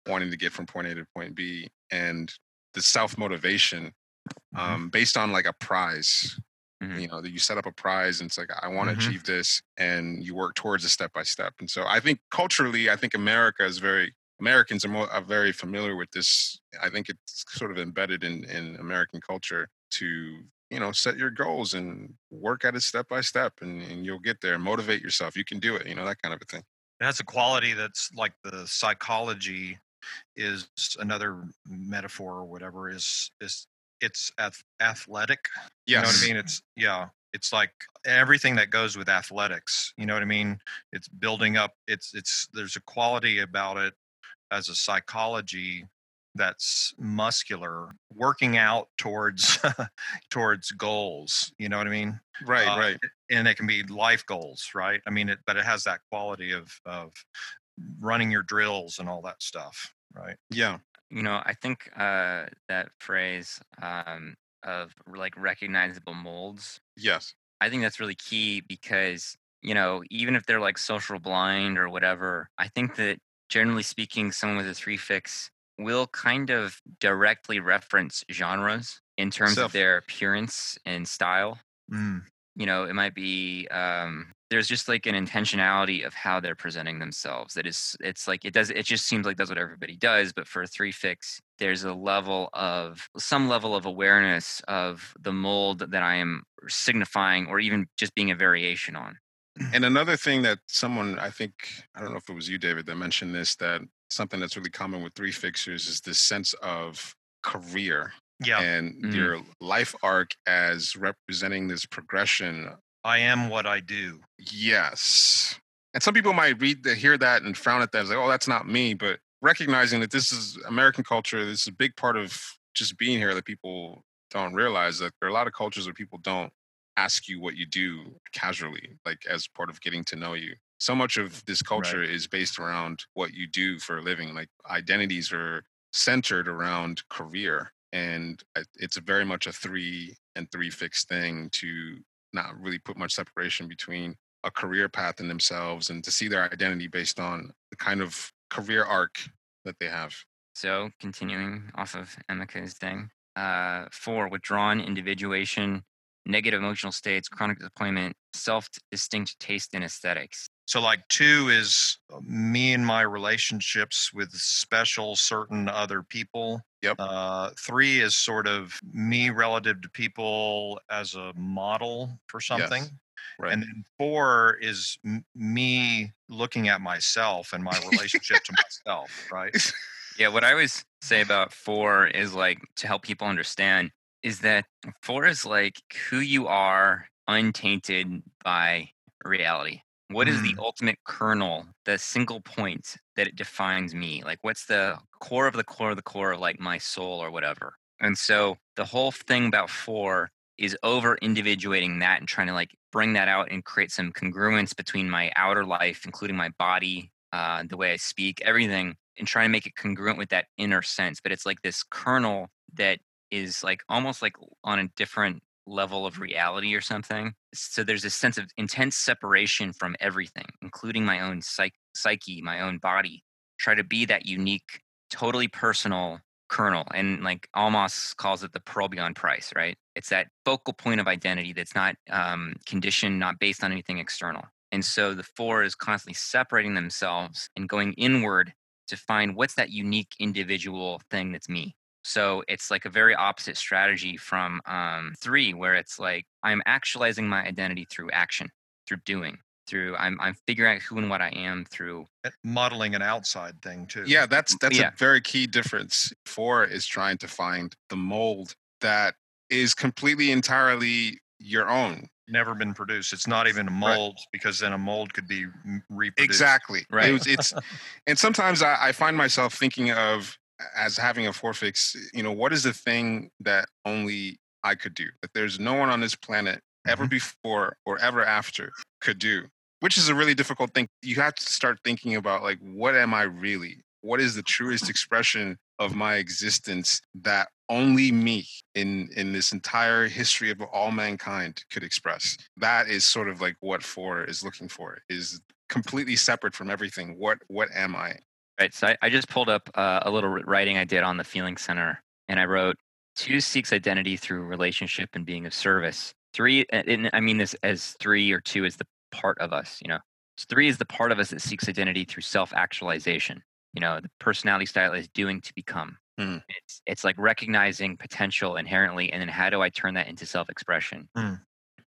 wanting to get from point A to point B and the self motivation Mhm. um, based on like a prize. Mhm. You know, that you set up a prize and it's like, I want to Mhm. achieve this, and you work towards it step by step. And so I think culturally, I think America is very Americans are more are very familiar with this. I think it's sort of embedded in in American culture to you know set your goals and work at it step by step, and, and you'll get there. Motivate yourself. You can do it. You know that kind of a thing. It has a quality that's like the psychology is another metaphor or whatever is is it's ath- athletic. You know what I mean? It's yeah. It's like everything that goes with athletics. You know what I mean? It's building up. It's it's there's a quality about it as a psychology that's muscular, working out towards towards goals. You know what I mean? Right. Uh, right. and it can be life goals, right? I mean, it, but it has that quality of of running your drills and all that stuff, right? Yeah. You know, I think uh, that phrase um, of like recognizable molds Yes. I think that's really key because, you know, even if they're like social blind or whatever, I think that generally speaking, someone with a three fix will kind of directly reference genres in terms Self- of their appearance and style. Mm. You know, it might be um, there's just like an intentionality of how they're presenting themselves. That is, it's like it does. It just seems like that's what everybody does. But for a three fix, there's a level of some level of awareness of the mold that I am signifying, or even just being a variation on. And another thing that someone, I think, I don't know if it was you, David, that mentioned this, that something that's really common with three fixers is this sense of career Yeah, and Mhm. your life arc as representing this progression. I am what I do. Yes. And some people might read the, hear that and frown at that as like, oh, that's not me. But recognizing that this is American culture, this is a big part of just being here that people don't realize that there are a lot of cultures where people don't ask you what you do casually, like as part of getting to know you. So much of this culture is based around what you do for a living. Like identities are centered around career. And uh, it's very much a three and three fixed thing to not really put much separation between a career path in themselves and to see their identity based on the kind of career arc that they have. So, continuing off of Emeka's thing, uh, four, withdrawn individuation, negative emotional states, chronic deployment, self distinct taste in aesthetics. So, like two is uh, me and my relationships with special certain other people. Yep. Uh, three is sort of me relative to people as a model for something. Right. And then four is m- me looking at myself and my relationship to myself, right? Yeah, what I always say about four is like to help people understand is that four is like who you are untainted by reality. What is the ultimate kernel, the single point that it defines me? Like, what's the core of the core of the core of like my soul or whatever? And so the whole thing about four is over individuating that and trying to like bring that out and create some congruence between my outer life, including my body, uh, the way I speak, everything, and trying to make it congruent with that inner sense. But it's like this kernel that is like almost like on a different level of reality or something. So there's this sense of intense separation from everything, including my own psych- psyche, my own body. Try to be that unique totally personal kernel. And like Almaas calls it the pearl beyond price, right? It's that focal point of identity that's not um, conditioned, not based on anything external. And so the four is constantly separating themselves and going inward to find what's that unique individual thing that's me. So it's like a very opposite strategy from um, three, where it's like I'm actualizing my identity through action, through doing, through I'm I'm figuring out who and what I am through. Modeling an outside thing too. Yeah, that's that's Yeah. a very key difference. Four is trying to find the mold that is completely entirely your own. Never been produced. It's not even a Right. mold because then a mold could be reproduced. Exactly. Right. It was, it's and sometimes I, I find myself thinking of as having a four fix, you know, what is the thing that only I could do? That there's no one on this planet ever mm-hmm. before or ever after could do. Which is a really difficult thing. You have to start thinking about like what am I really? What is the truest expression of my existence that only me in in this entire history of all mankind could express? That is sort of like what four is looking for. Is completely separate from everything. What what am I? Right. So I, I just pulled up uh, a little writing I did on the Feeling Center, and I wrote two seeks identity through relationship and being of service. Three, and- I mean this as three or two is the part of us. You know, three is the part of us that seeks identity through self-actualization. You know, the personality style is doing to become. Mhm. It's it's like recognizing potential inherently, and then how do I turn that into self-expression? Mm.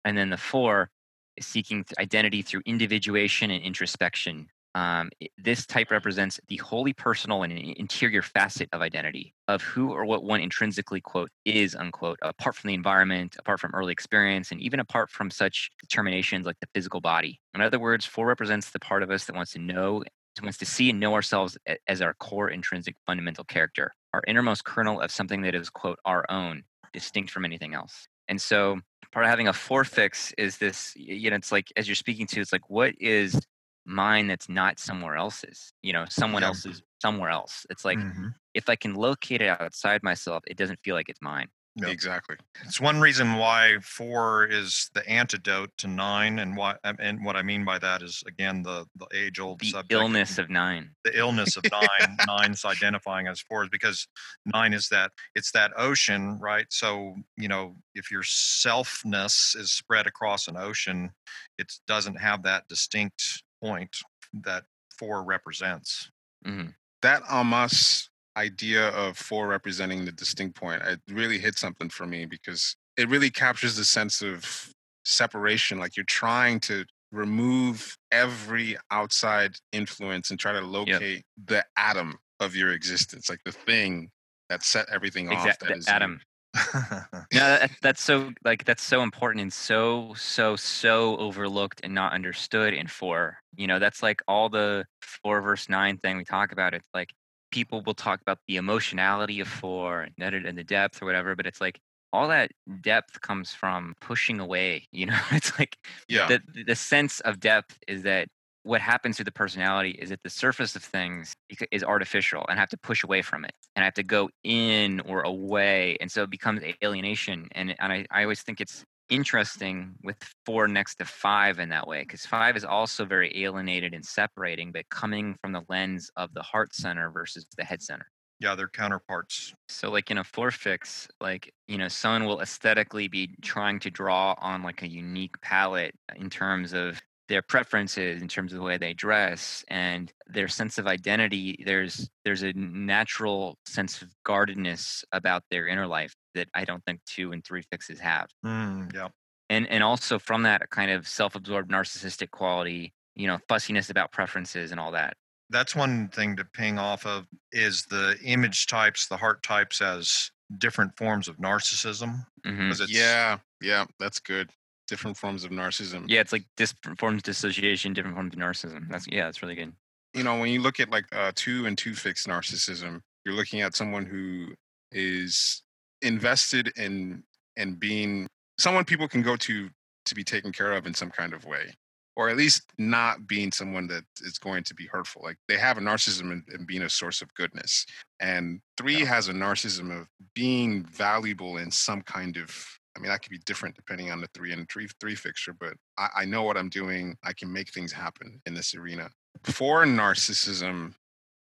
And then the four is seeking identity through individuation and introspection. Um, this type represents the wholly personal and interior facet of identity, of who or what one intrinsically, quote, is, unquote, apart from the environment, apart from early experience, and even apart from such determinations like the physical body. In other words, four represents the part of us that wants to know, wants to see and know ourselves as our core intrinsic fundamental character, our innermost kernel of something that is, quote, our own, distinct from anything else. And so part of having a four fix is this you know it's like as you're speaking to it's like what is mine that's not somewhere else's you know someone Yeah. else's somewhere else it's like Mhm. if i can locate it outside myself it doesn't feel like it's mine Yep. Exactly. It's one reason why four is the antidote to nine, and what and what I mean by that is again the the age old the subject. illness of nine the illness of nine nine's identifying as four is because nine is that it's that ocean right so you know if your selfness is spread across an ocean it doesn't have that distinct point that four represents hmm That Almaas idea of four representing the distinct point, it really hit something for me because it really captures the sense of separation. Like you're trying to remove every outside influence and try to locate the atom of your existence, like the thing that set everything off. exactly That is you. no that, that's so like that's so important and so so so overlooked and not understood in four you know that's like all the four verse nine thing we talk about it's like people will talk about the emotionality of four and the depth or whatever but it's like all that depth comes from pushing away you know it's like Yeah. the the sense of depth is that what happens to the personality is that the surface of things is artificial and I have to push away from it and I have to go in or away and so it becomes alienation and and I, I always think it's interesting with four next to five in that way because five is also very alienated and separating but coming from the lens of the heart center versus the head center. Yeah they're counterparts. So like in a four fix, like, you know, someone will aesthetically be trying to draw on like a unique palette in terms of their preferences, in terms of the way they dress and their sense of identity. There's there's a natural sense of guardedness about their inner life that I don't think two and three fixes have. Mm, yeah And and also from that kind of self-absorbed narcissistic quality, you know, fussiness about preferences and all that. that's one thing to ping off of is the image types the heart types as different forms of narcissism hmm 'cause it's Yeah. Yeah. That's good. Different forms of narcissism. Yeah, it's like different forms of dissociation, different forms of narcissism. That's yeah, that's really good. you know when you look at like uh, two and two fixed narcissism you're looking at someone who is invested in in being someone people can go to to be taken care of in some kind of way or at least not being someone that is going to be hurtful like they have a narcissism in, in being a source of goodness and three has a narcissism of being valuable in some kind of I mean, that could be different depending on the three and three three fixture, but I, I know what I'm doing. I can make things happen in this arena for narcissism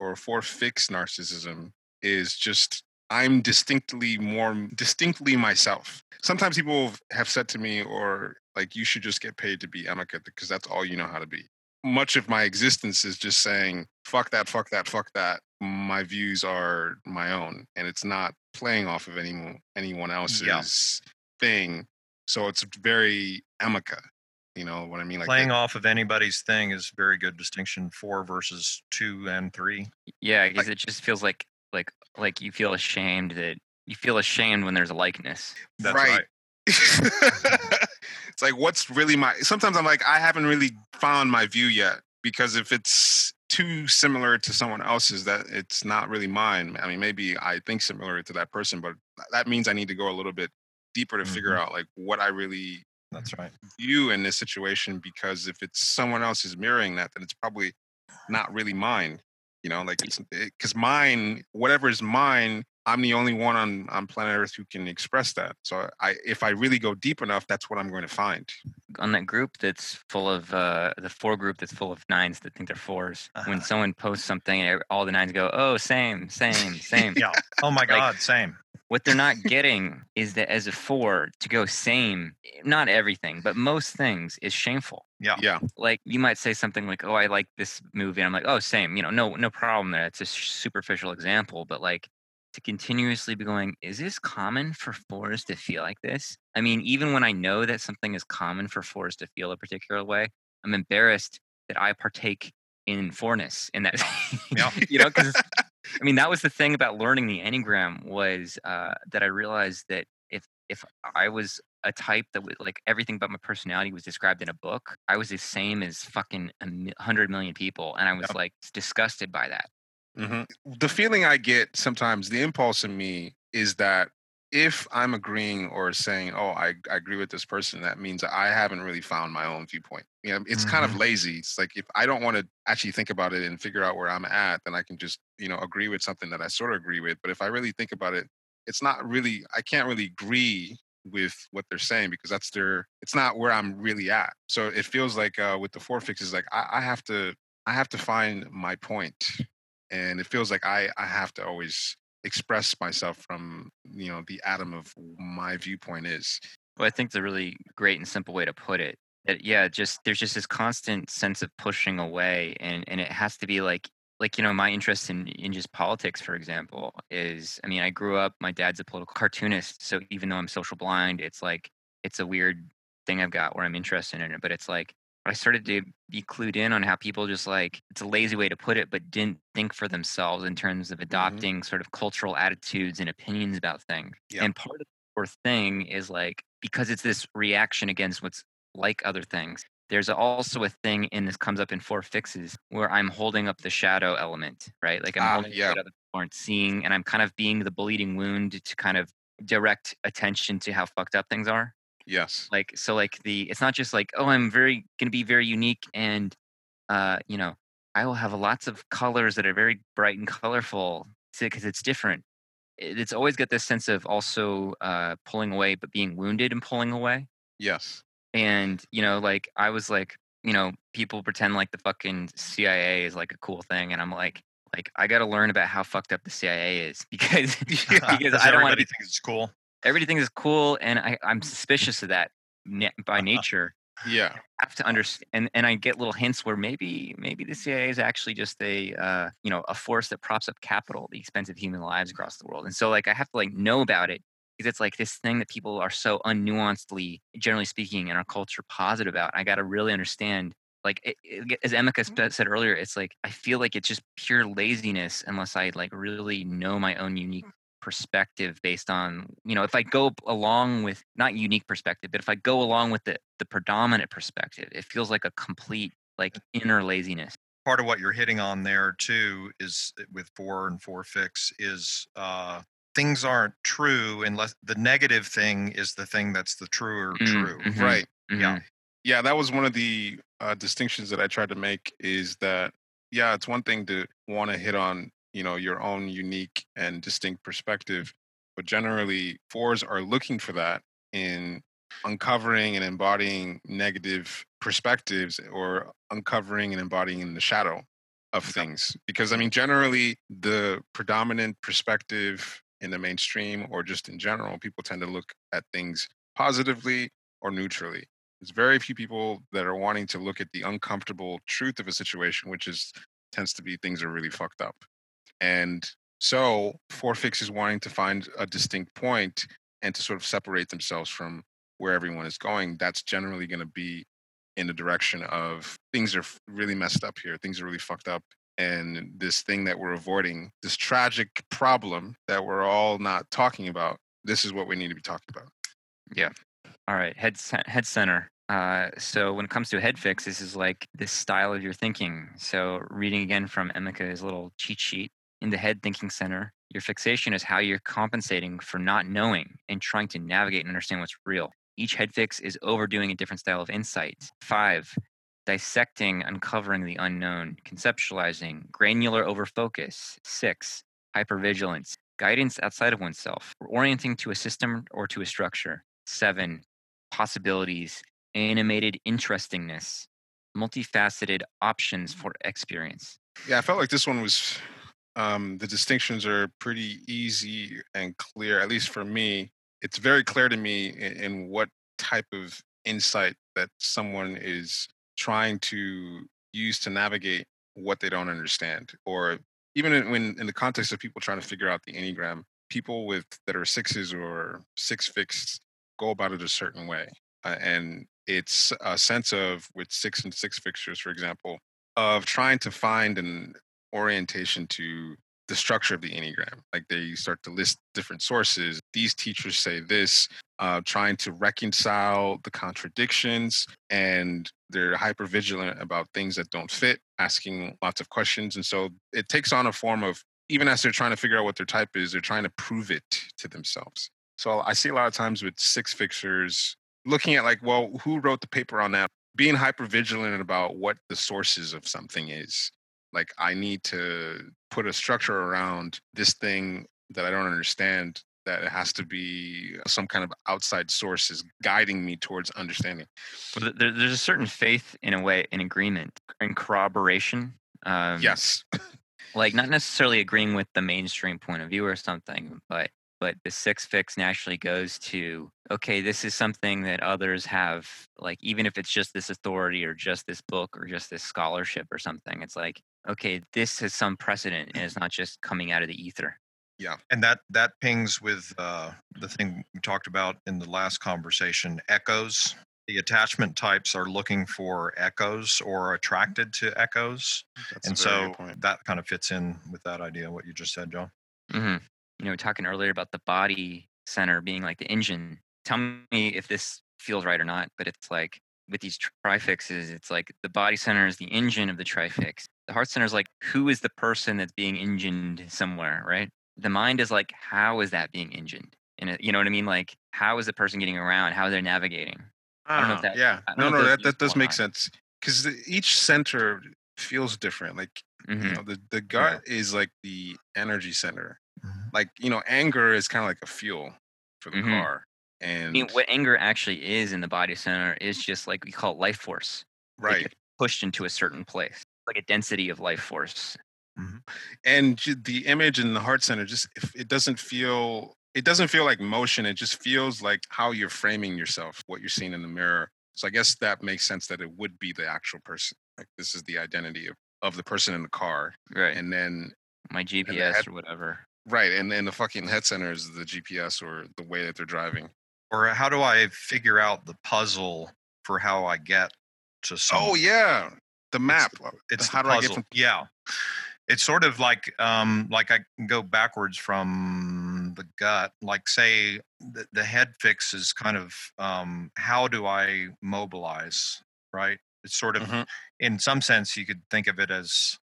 or four fixed narcissism is just I'm distinctly more distinctly myself. Sometimes people have said to me, or like, you should just get paid to be Emeka because that's all you know how to be. Much of my existence is just saying, fuck that, fuck that, fuck that. My views are my own, and it's not playing off of any anyone else's thing. So it's very Emeka. You know what I mean? Like Playing that- off of anybody's thing is very good distinction. Four versus two and three. Yeah, because it just feels like like like you feel ashamed that you feel ashamed when there's a likeness. That's Right. right. it's like what's really my sometimes i'm like i haven't really found my view yet because if it's too similar to someone else's that it's not really mine i mean maybe i think similar to that person but that means i need to go a little bit deeper to figure Mhm. out like what i really That's right. view in this situation because if it's someone else is mirroring that then it's probably not really mine you know like it's because mine whatever is mine i'm the only one on on planet earth who can express that so i if i really go deep enough that's what i'm going to find On that group that's full of uh, the four group that's full of nines that think they're 4s When Uh-huh. someone posts something, all the nines go, "Oh, same, same, same." Yeah. Oh my God. Same. What they're not getting is that as a four to go same, not everything, but most things is shameful. Yeah. yeah like you might say something like oh i like this movie and i'm like oh same you know no no problem there it's a superficial example but like to continuously be going is this common for fours to feel like this i mean even when i know that something is common for fours to feel a particular way i'm embarrassed that i partake in fourness in that Yeah. you know because i mean that was the thing about learning the enneagram was uh, that i realized that if if i was a type that was like everything but my personality was described in a book. I was the same as fucking a hundred million people, and I was Yep. like disgusted by that. Mhm. The feeling I get sometimes, the impulse in me is that if I'm agreeing or saying, "Oh, I, I agree with this person," that means I haven't really found my own viewpoint. You know, it's kind of lazy. It's like if I don't want to actually think about it and figure out where I'm at, then I can just you know agree with something that I sort of agree with. But if I really think about it, it's not really. I can't really agree with what they're saying because that's their. It's not where I'm really at. So it feels like uh, with the four fixes, like I, I have to. I have to find my point and it feels like I I have to always express myself from you know the atom of my viewpoint is. Well, I think a really great and simple way to put it. That yeah, just there's just this constant sense of pushing away, and and it has to be like like you know my interest in in just politics, for example, is I mean I grew up. My dad's a political cartoonist, so even though I'm social blind, it's like it's a weird thing I've got where I'm interested in it. But it's like I started to be clued in on how people just like it's a lazy way to put it, but didn't think for themselves in terms of adopting sort of cultural attitudes and opinions about things. Yeah. And part of the or thing is like because it's this reaction against what's like other things there's also a thing in this comes up in four fixes where i'm holding up the shadow element right like i'm Ah, holding yeah. what other people aren't seeing and i'm kind of being the bleeding wound to kind of direct attention to how fucked up things are Yes. like so like the it's not just like oh i'm very to be very unique and uh you know i will have lots of colors that are very bright and colorful because it's different it's always got this sense of also uh pulling away but being wounded and pulling away Yes. and you know like i was like you know people pretend like the fucking cia is like a cool thing and i'm like like i got to learn about how fucked up the cia is because because i don't want to thinks it's cool. Everything is cool and I, i'm mm. suspicious of that by uh-huh. nature. Yeah. I have to understand and, and i get little hints where maybe maybe the cia is actually just a uh, you know a force that props up capital the expense of human lives across the world and so like i have to like know about it because it's like this thing that people are so unnuancedly generally speaking in our culture positive about i got to really understand like it, it- as Emeka mm-hmm. said earlier it's like i feel like it's just pure laziness unless i like really know my own unique perspective based on you know if i go along with not unique perspective but if i go along with the the predominant perspective it feels like a complete like inner laziness Part of what you're hitting on there too is with four and four fix is uh, things aren't true unless the negative thing is the thing that's the truer Mm, true. mhm. Right. Yeah. Mhm. Yeah. That was one of the uh, distinctions that I tried to make is that yeah, it's one thing to want to hit on you know your own unique and distinct perspective, but generally fours are looking for that in uncovering and embodying negative perspectives or uncovering and embodying in the shadow of things because I mean, generally, the predominant perspective in the mainstream or just in general, people tend to look at things positively or neutrally. There's very few people that are wanting to look at the uncomfortable truth of a situation, which is tends to be things are really fucked up. And so, Four Fix is wanting to find a distinct point and to sort of separate themselves from where everyone is going. That's generally going to be in the direction of things are really messed up here. Things are really fucked up. And this thing that we're avoiding, this tragic problem that we're all not talking about, this is what we need to be talking about. Yeah. All right, head head center. Uh, so when it comes to head fix, this is like this style of your thinking. So reading again from Emeka's little cheat sheet in the head thinking center, your fixation is how you're compensating for not knowing and trying to navigate and understand what's real. Each head fix is overdoing a different style of insight. Five, dissecting, uncovering the unknown, conceptualizing, granular overfocus. Six, hypervigilance, guidance outside of oneself, orienting to a system or to a structure. Seven, possibilities, animated interestingness, multifaceted options for experience. Yeah, I felt like this one was um, the distinctions are pretty easy and clear, at least for me. It's very clear to me in, in what type of insight that someone is trying to use to navigate what they don't understand, or even in, when in the context of people trying to figure out the enneagram, people with that are sixes or six fixed go about it a certain way, uh, and it's a sense of with six and six fixtures, for example, of trying to find an orientation to the structure of the enneagram like they start to list different sources these teachers say this uh, trying to reconcile the contradictions and they're hyper vigilant about things that don't fit asking lots of questions and so it takes on a form of even as they're trying to figure out what their type is they're trying to prove it to themselves. So i see a lot of times with six fixers looking at like well who wrote the paper on that being hyper vigilant about what the sources of something is like i need to put a structure around this thing that i don't understand that it has to be some kind of outside source is guiding me towards understanding Well, there, there's a certain faith in a way in agreement and corroboration. Um, yes like not necessarily agreeing with the mainstream point of view or something, but but the six fix naturally goes to okay, this is something that others have like even if it's just this authority or just this book or just this scholarship or something, it's like okay, this has some precedent and it's not just coming out of the ether. Yeah, and that that pings with uh, the thing we talked about in the last conversation echoes. The attachment types are looking for echoes or attracted to echoes that's and so that kind of fits in with that idea what you just said john hmm You know, talking earlier about the body center being like the engine. Tell me if this feels right or not, but it's like with these trifixes, it's like the body center is the engine of the trifix. The heart center is like who is the person that's being engined somewhere, right? The mind is like how is that being engined? And it, you know what I mean? Like how is the person getting around? How they're navigating? I don't know if Ah, that- yeah no no that, that does make on. sense because each center feels different like hmm you know the, the gut is like the energy center Mhm. like you know anger is kind of like a fuel for the Mhm. car I mean, what anger actually is in the body center is just like we call it life force. Right gets pushed into a certain place, like a density of life force. Mm-hmm. and the image in the heart center just if it doesn't feel it doesn't feel like motion it just feels like how you're framing yourself what you're seeing in the mirror so i guess that makes sense that it would be the actual person like this is the identity of, of the person in the car Right. and then My the GPS head- or whatever. right and then the fucking head center is the gps or the way that they're driving or how do i figure out the puzzle for how i get to some oh yeah the map uh, it's how the do i puzzle. get from yeah it's sort of like um like i can go backwards from the gut like say the, the head fix is kind of um how do i mobilize right it's sort of Mhm. in some sense you could think of it as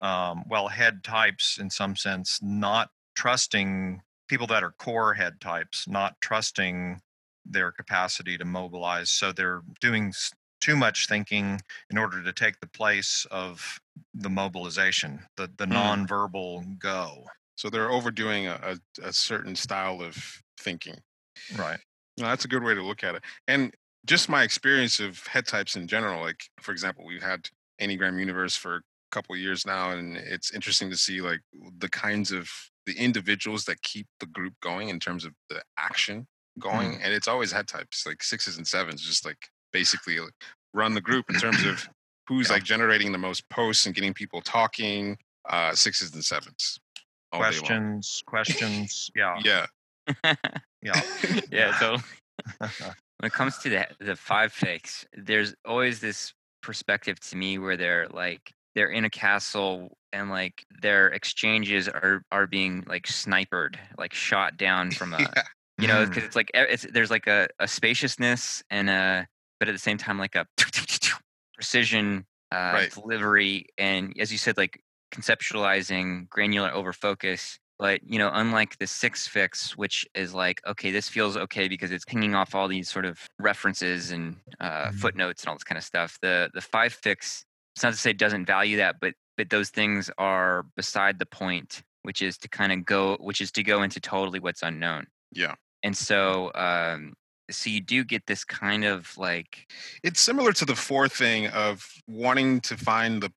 um well head types in some sense not trusting people that are core head types not trusting their capacity to mobilize so they're doing too much thinking in order to take the place of the mobilization, the the Hmm. nonverbal go. so they're overdoing a, a, a certain style of thinking Right. No, that's a good way to look at it. And just my experience of head types in general, like for example, we've had Enneagram Universe for a couple years now, and it's interesting to see like the kinds of the individuals that keep the group going in terms of the action going, and it's always head types like sixes and sevens, just like basically run the group in terms of who's Yeah. like generating the most posts and getting people talking. Uh, sixes and sevens. all day long. questions, questions. Yeah, Yeah. yeah. yeah. So when it comes to the the five fakes, there's always this perspective to me where they're like they're in a castle and like their exchanges are are being like sniped, like shot down from a yeah. You know Mm. because it's like e- it's there's like a, a spaciousness and a but at the same time like a precision uh, Right. delivery and as you said like conceptualizing granular over focus but you know unlike the six fix which is like okay this feels okay because it's pinging off all these sort of references and uh, Mhm. footnotes and all this kind of stuff the the five fix it's not to say it doesn't value that but but those things are beside the point which is to kind of go which is to go into totally what's unknown Yeah. And so um so you do get this kind of like It's similar to the four thing of wanting to find the,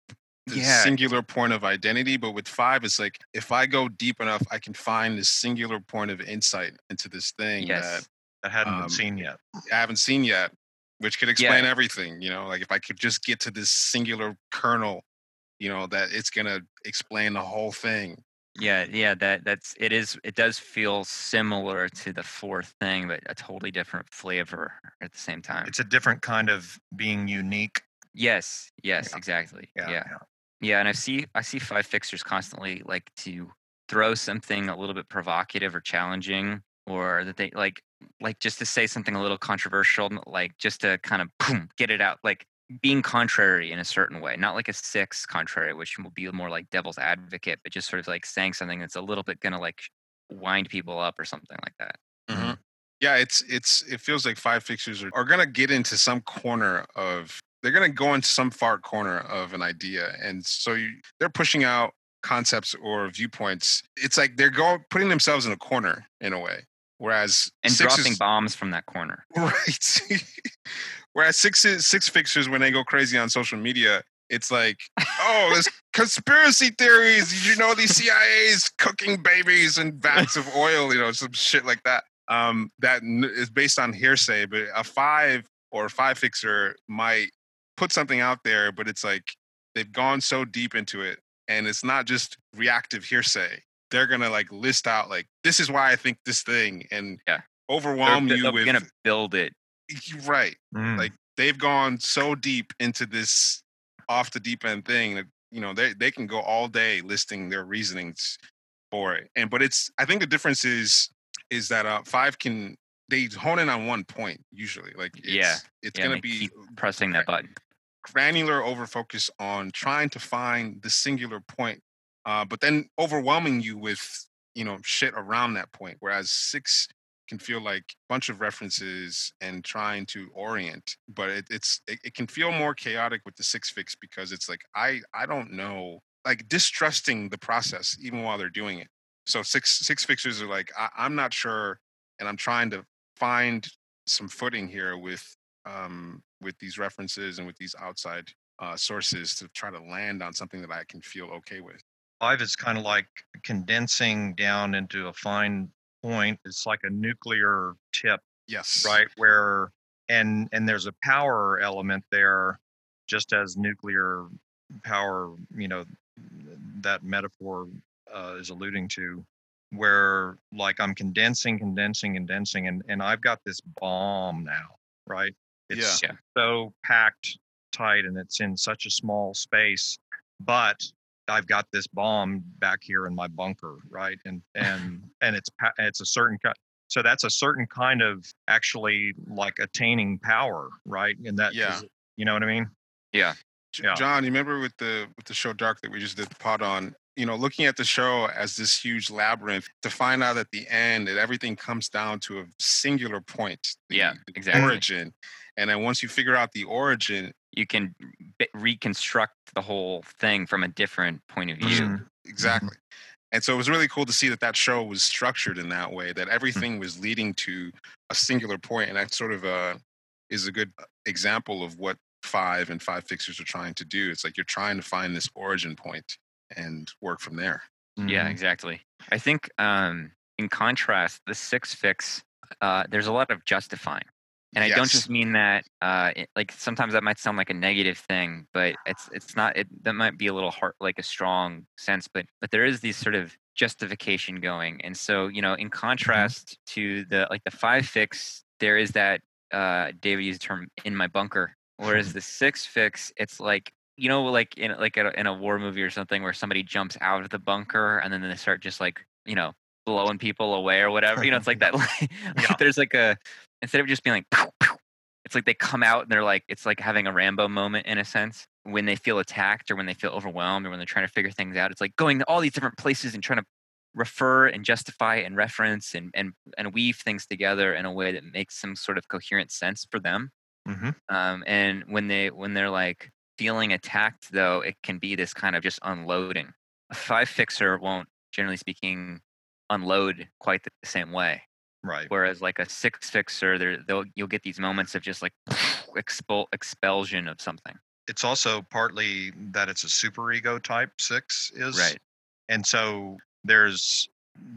the Yeah. singular point of identity, but with five, it's like if I go deep enough, I can find this singular point of insight into this thing yes that hadn't Um, seen yet. I haven't seen yet, which could explain everything. You know, like if I could just get to this singular kernel, you know, that it's gonna explain the whole thing. Yeah yeah that that's it is it does feel similar to the fourth thing but a totally different flavor at the same time It's a different kind of being unique. yes yes Yeah. exactly Yeah, yeah yeah. Yeah, and I see I see five fixers constantly like to throw something a little bit provocative or challenging, or that they like like just to say something a little controversial, like just to kind of boom get it out, like being contrary in a certain way, not like a six contrary, which will be more like devil's advocate, but just sort of like saying something that's a little bit gonna like wind people up or something like that. Mhm. Yeah, it's it's it feels like five fixtures are, are gonna get into some corner of they're gonna go into some far corner of an idea, and so you, they're pushing out concepts or viewpoints. It's like they're going putting themselves in a corner in a way. Whereas And dropping bombs from that corner. Right. Whereas six six fixers when they go crazy on social media, it's like, oh, there's conspiracy theories. Did you know these CIA's cooking babies in vats of oil? You know, some shit like that. Um, that is based on hearsay. But a five or a five fixer might put something out there, but it's like they've gone so deep into it, and it's not just reactive hearsay. They're gonna like list out like this is why I think this thing, and Yeah. They're, overwhelm they're you with gonna build it. Right Mm. like they've gone so deep into this off the deep end thing that you know they, they can go all day listing their reasonings for it and but it's i think the difference is is that uh five can they hone in on one point usually like it's, Yeah. it's Yeah, gonna be pressing that button. granular over focus on trying to find the singular point uh, but then overwhelming you with you know shit around that point whereas six can feel like a bunch of references and trying to orient but it, it's it, it can feel more chaotic with the six fix because it's like i i don't know like distrusting the process even while they're doing it. So six six fixers are like I, i'm not sure and i'm trying to find some footing here with um with these references and with these outside uh, sources to try to land on something that i can feel okay with. Five is kind of like condensing down into a fine point. It's like a nuclear tip, yes right? Where and and there's a power element there, just as nuclear power, you know, that metaphor uh, is alluding to, where like I'm condensing, condensing, condensing, and and I've got this bomb now, right? It's Yeah. so packed tight and it's in such a small space, but I've got this bomb back here in my bunker, right? And and and it's it's a certain kind. So that's a certain kind of actually like attaining power, right? And that, Yeah. is- you know what I mean? J- Yeah. John, you remember with the with the show Dark that we just did the pod on? You know, looking at the show as this huge labyrinth to find out at the end that everything comes down to a singular point. the- Yeah, exactly. Origin, and then once you figure out the origin, You can b- reconstruct the whole thing from a different point of view. Mhm. exactly. And so it was really cool to see that that show was structured in that way. Hmm. That everything was leading to a singular point, and that sort of uh, is a good example of what five and five fixers are trying to do. It's like you're trying to find this origin point and work from there. Yeah, Mhm. exactly. I think um, in contrast, the six fix, uh, there's a lot of justifying. And I don't just mean that uh, it, like sometimes that might sound like a negative thing, but it's it's not. It that might be a little hard, like a strong sense, but but there is these sort of justification going. And so you know, in contrast to the like the five fix, there is that uh, David used the term in my bunker, whereas the six fix, it's like you know, like in like a, in a war movie or something, where somebody jumps out of the bunker and then they start just like you know blowing people away or whatever. You know, it's like that. Like, Yeah. there's like a instead of just being like, "Pow, pow," it's like they come out and they're like it's like having a Rambo moment in a sense when they feel attacked or when they feel overwhelmed or when they're trying to figure things out. It's like going to all these different places and trying to refer and justify and reference and and and weave things together in a way that makes some sort of coherent sense for them Mhm. um, and when they when they're like feeling attacked though it can be this kind of just unloading a five fixer won't generally speaking unload quite the same way Right. whereas like a six fixer there they'll you'll get these moments of just like expel expulsion of something It's also partly that it's a superego type six is right and so there's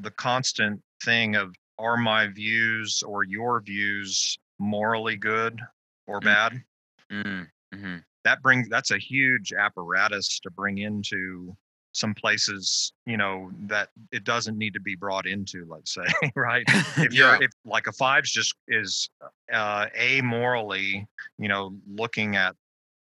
the constant thing of are my views or your views morally good or Mm. bad mm, hmm that brings that's a huge apparatus to bring into some places you know that it doesn't need to be brought into let's say right if Yeah. you're if like a fives just is uh amorally you know looking at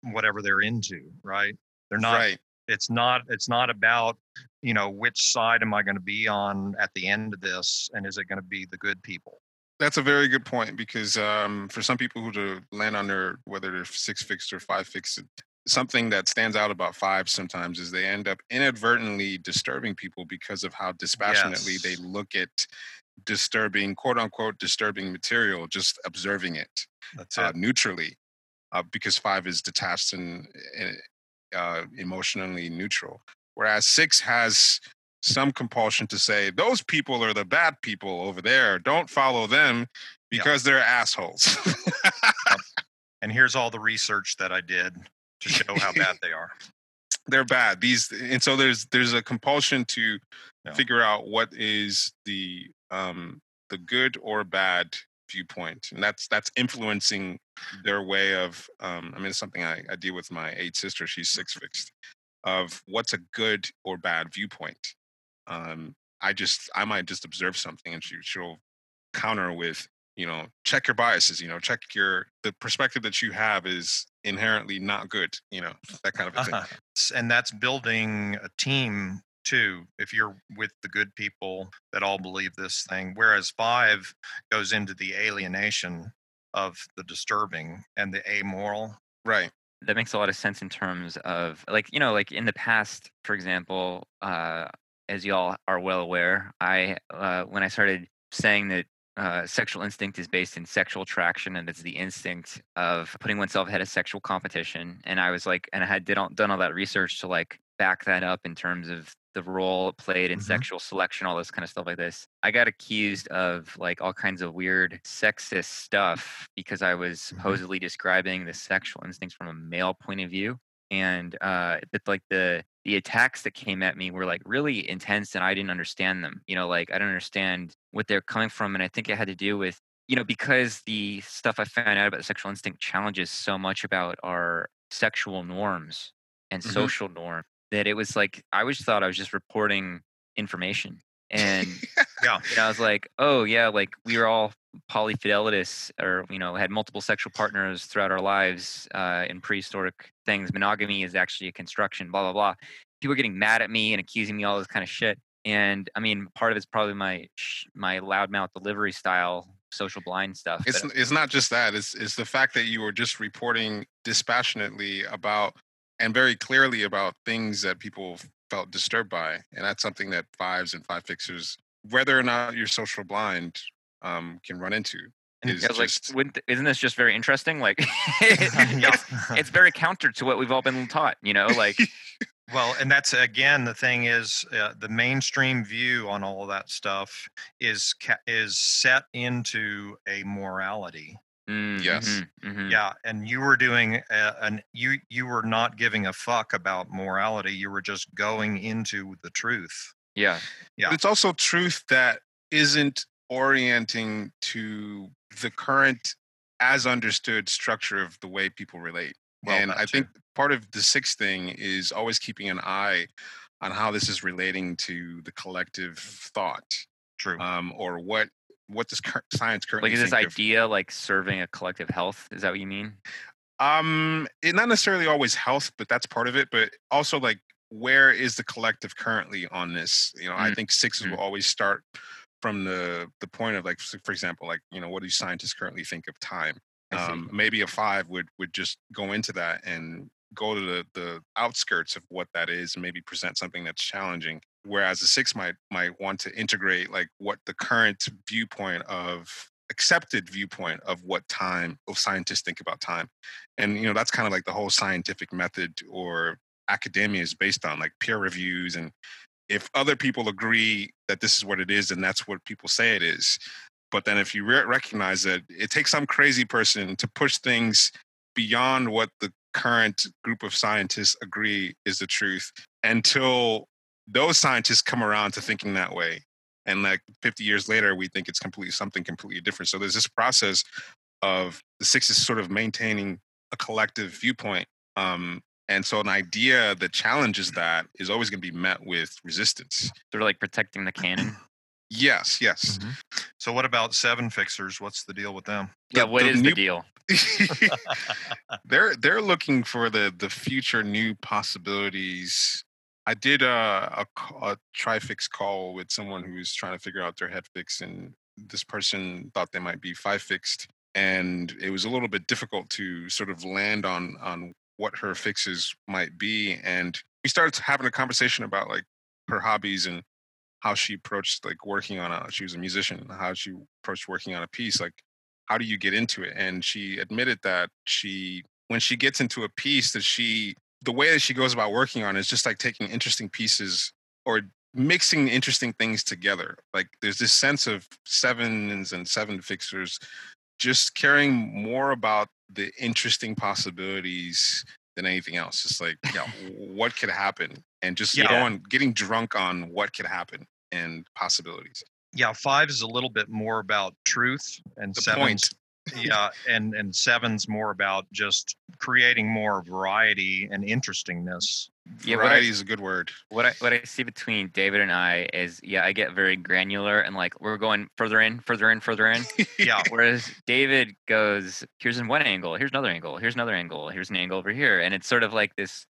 whatever they're into right they're not right. it's not it's not about you know which side am i going to be on at the end of this and is it going to be the good people That's a very good point because um, for some people who to land on their whether they're six fixed or five fixed, something that stands out about five sometimes is they end up inadvertently disturbing people because of how dispassionately they look at disturbing quote unquote disturbing material, just observing it that's uh, it. neutrally, uh, because five is detached and uh, emotionally neutral, whereas six has some compulsion to say those people are the bad people over there. Don't follow them because they're assholes. and here's all the research that i did to show how bad they are they're bad. These and so there's there's a compulsion to Yeah. figure out what is the um the good or bad viewpoint and that's that's influencing their way of um i mean it's something i, I deal with my eight sister she's six fixed of what's a good or bad viewpoint um i just i might just observe something and she, she'll counter with you know check your biases you know check your the perspective that you have is inherently not good you know that kind of a thing Uh-huh. And that's building a team too if you're with the good people that all believe this thing whereas five goes into the alienation of the disturbing and the amoral right that makes a lot of sense in terms of like you know like in the past for example uh as y'all are well aware i uh when i started saying that uh, sexual instinct is based in sexual attraction and it's the instinct of putting oneself ahead of sexual competition and i was like and i had did all, done all that research to like back that up in terms of the role it played in Mhm. sexual selection all this kind of stuff like this i got accused of like all kinds of weird sexist stuff because i was supposedly describing the sexual instincts from a male point of view and uh that like the the attacks that came at me were like really intense and i didn't understand them you know like i don't understand what they're coming from and i think it had to do with you know because the stuff i found out about the sexual instinct challenges so much about our sexual norms and Mhm. social norm that it was like i always thought i was just reporting information and yeah you know, I was like, oh yeah, like we were all polyfidelitous, or you know, had multiple sexual partners throughout our lives uh, in prehistoric things. Monogamy is actually a construction. Blah blah blah. People are getting mad at me and accusing me all this kind of shit. And I mean, part of it's probably my my loudmouth delivery style, social blind stuff. It's but- it's not just that. It's it's the fact that you were just reporting dispassionately about and very clearly about things that people felt disturbed by, and that's something that fives and five fixers, whether or not you're social blind, um, can run into. Is I was like, just wouldn't, isn't this just very interesting? Like, it's, it's very counter to what we've all been taught. You know, like Well, and that's again the thing is uh, the mainstream view on all of that stuff is ca- is set into a morality, Mm, Yes. mhm, mhm. Yeah, and you were doing a, an you you were not giving a fuck about morality. You were just going into the truth. Yeah. Yeah. But it's also truth that isn't orienting to the current as understood structure of the way people relate. Well, and I think part of the sixth thing is always keeping an eye on how this is relating to the collective thought True. um, or what what does science currently Like is this think of- idea like serving a collective health? Is that what you mean? Um, it not necessarily always health, but that's part of it. But also like where is the collective currently on this? You know, I Mm, think 6s mm. will always start from the the point of like, for example, like you know, what do scientists currently think of time? Um, maybe a five would would just go into that and go to the the outskirts of what that is and maybe present something that's challenging. Whereas a six might might want to integrate like what the current viewpoint of accepted viewpoint of what time of scientists think about time and you know that's kind of like the whole scientific method or academia is based on like peer reviews and if other people agree that this is what it is and that's what people say it is. But then if you re- recognize that it takes some crazy person to push things beyond what the current group of scientists agree is the truth until those scientists come around to thinking that way. And like 50 years later we think it's completely something completely different. So there's this process of the sixes sort of maintaining a collective viewpoint um, and so an idea that challenges that is always going to be met with resistance They're like protecting the canon. yes yes mm-hmm. So what about seven fixers? What's the deal with them? yeah. The- What the is new- the deal? they're they're looking for the the future new possibilities. I did a, a, c- a trifix call with someone who's trying to figure out their head fix, and this person thought they might be five fixed, and it was a little bit difficult to sort of land on on what her fixes might be. And we started having a conversation about like her hobbies and how she approached like working on a. She was a musician. How she approached working on a piece, like how do you get into it and she admitted that she when she gets into a piece that she the way that she goes about working on it is just like taking interesting pieces or mixing interesting things together like there's this sense of sevens and seven fixers just caring more about the interesting possibilities than anything else just like yeah, what could happen and just Yeah. going getting drunk on what could happen and possibilities Yeah, five is a little bit more about truth, and the seven's point yeah, and and seven's more about just creating more variety and interestingness. Yeah, what I- variety is a good word What I what I see between David and I is yeah, I get very granular and like we're going further in, further in, further in. Yeah, Whereas David goes, here's in one angle, here's another angle, here's another angle, here's an angle over here, and it's sort of like this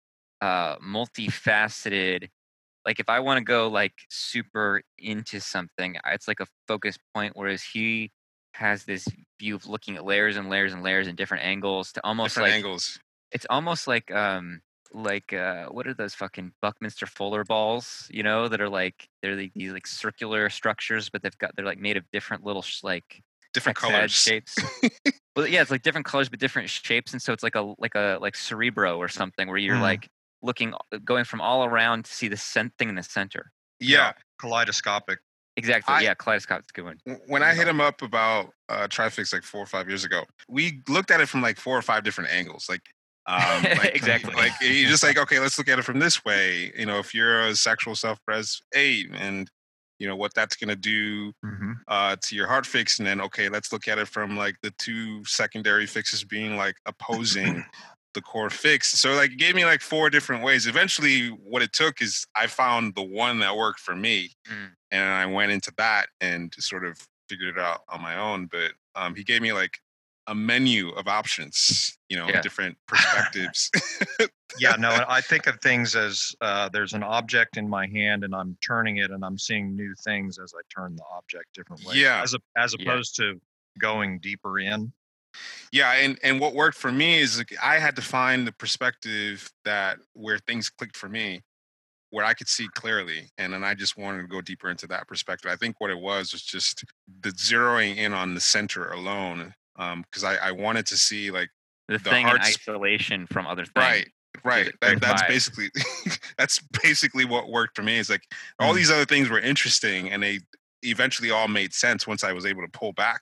uh, multifaceted. Like if I want to go like super into something, it's like a focus point. Whereas he has this view of looking at layers and layers and layers and different angles to almost different like angles it's almost like um like uh what are those fucking Buckminster Fuller balls, you know, that are like they're like these like circular structures, but they've got they're like made of different little sh- like different colors shapes. well, yeah, it's like different colors but different shapes, and so it's like a like a like cerebro or something where you're Mhm. like looking going from all around to see the cent- thing in the center. yeah kaleidoscopic. Exactly. I- yeah, kaleidoscope's a good one. When I hit him up about uh, Trifix like four or five years ago, we looked at it from like four or five different angles. Like, um, like Exactly. Like you just like, okay, let's look at it from this way. You know, if you're a sexual self-pres eight, and you know what that's gonna do Mm-hmm. uh, to your heart fix, and then okay, let's look at it from like the two secondary fixes being like opposing the core fix. So like it gave me like four different ways. Eventually, what it took is I found the one that worked for me, Mm. and I went into that and sort of figured it out on my own. But um, he gave me like a menu of options, you know, Yeah. different perspectives. Yeah, no, I think of things as uh, there's an object in my hand and I'm turning it and I'm seeing new things as I turn the object different ways. Yeah. As, a, as Yeah. opposed to going deeper in. Yeah, and and what worked for me is like I had to find the perspective that where things clicked for me, where I could see clearly, and then I just wanted to go deeper into that perspective. I think what it was was just the zeroing in on the center alone, because I, I wanted to see like The, The thing in isolation from other things. right right that, that's vibe. basically that's basically what worked for me is like all Mm. these other things were interesting and they eventually all made sense once i was able to pull back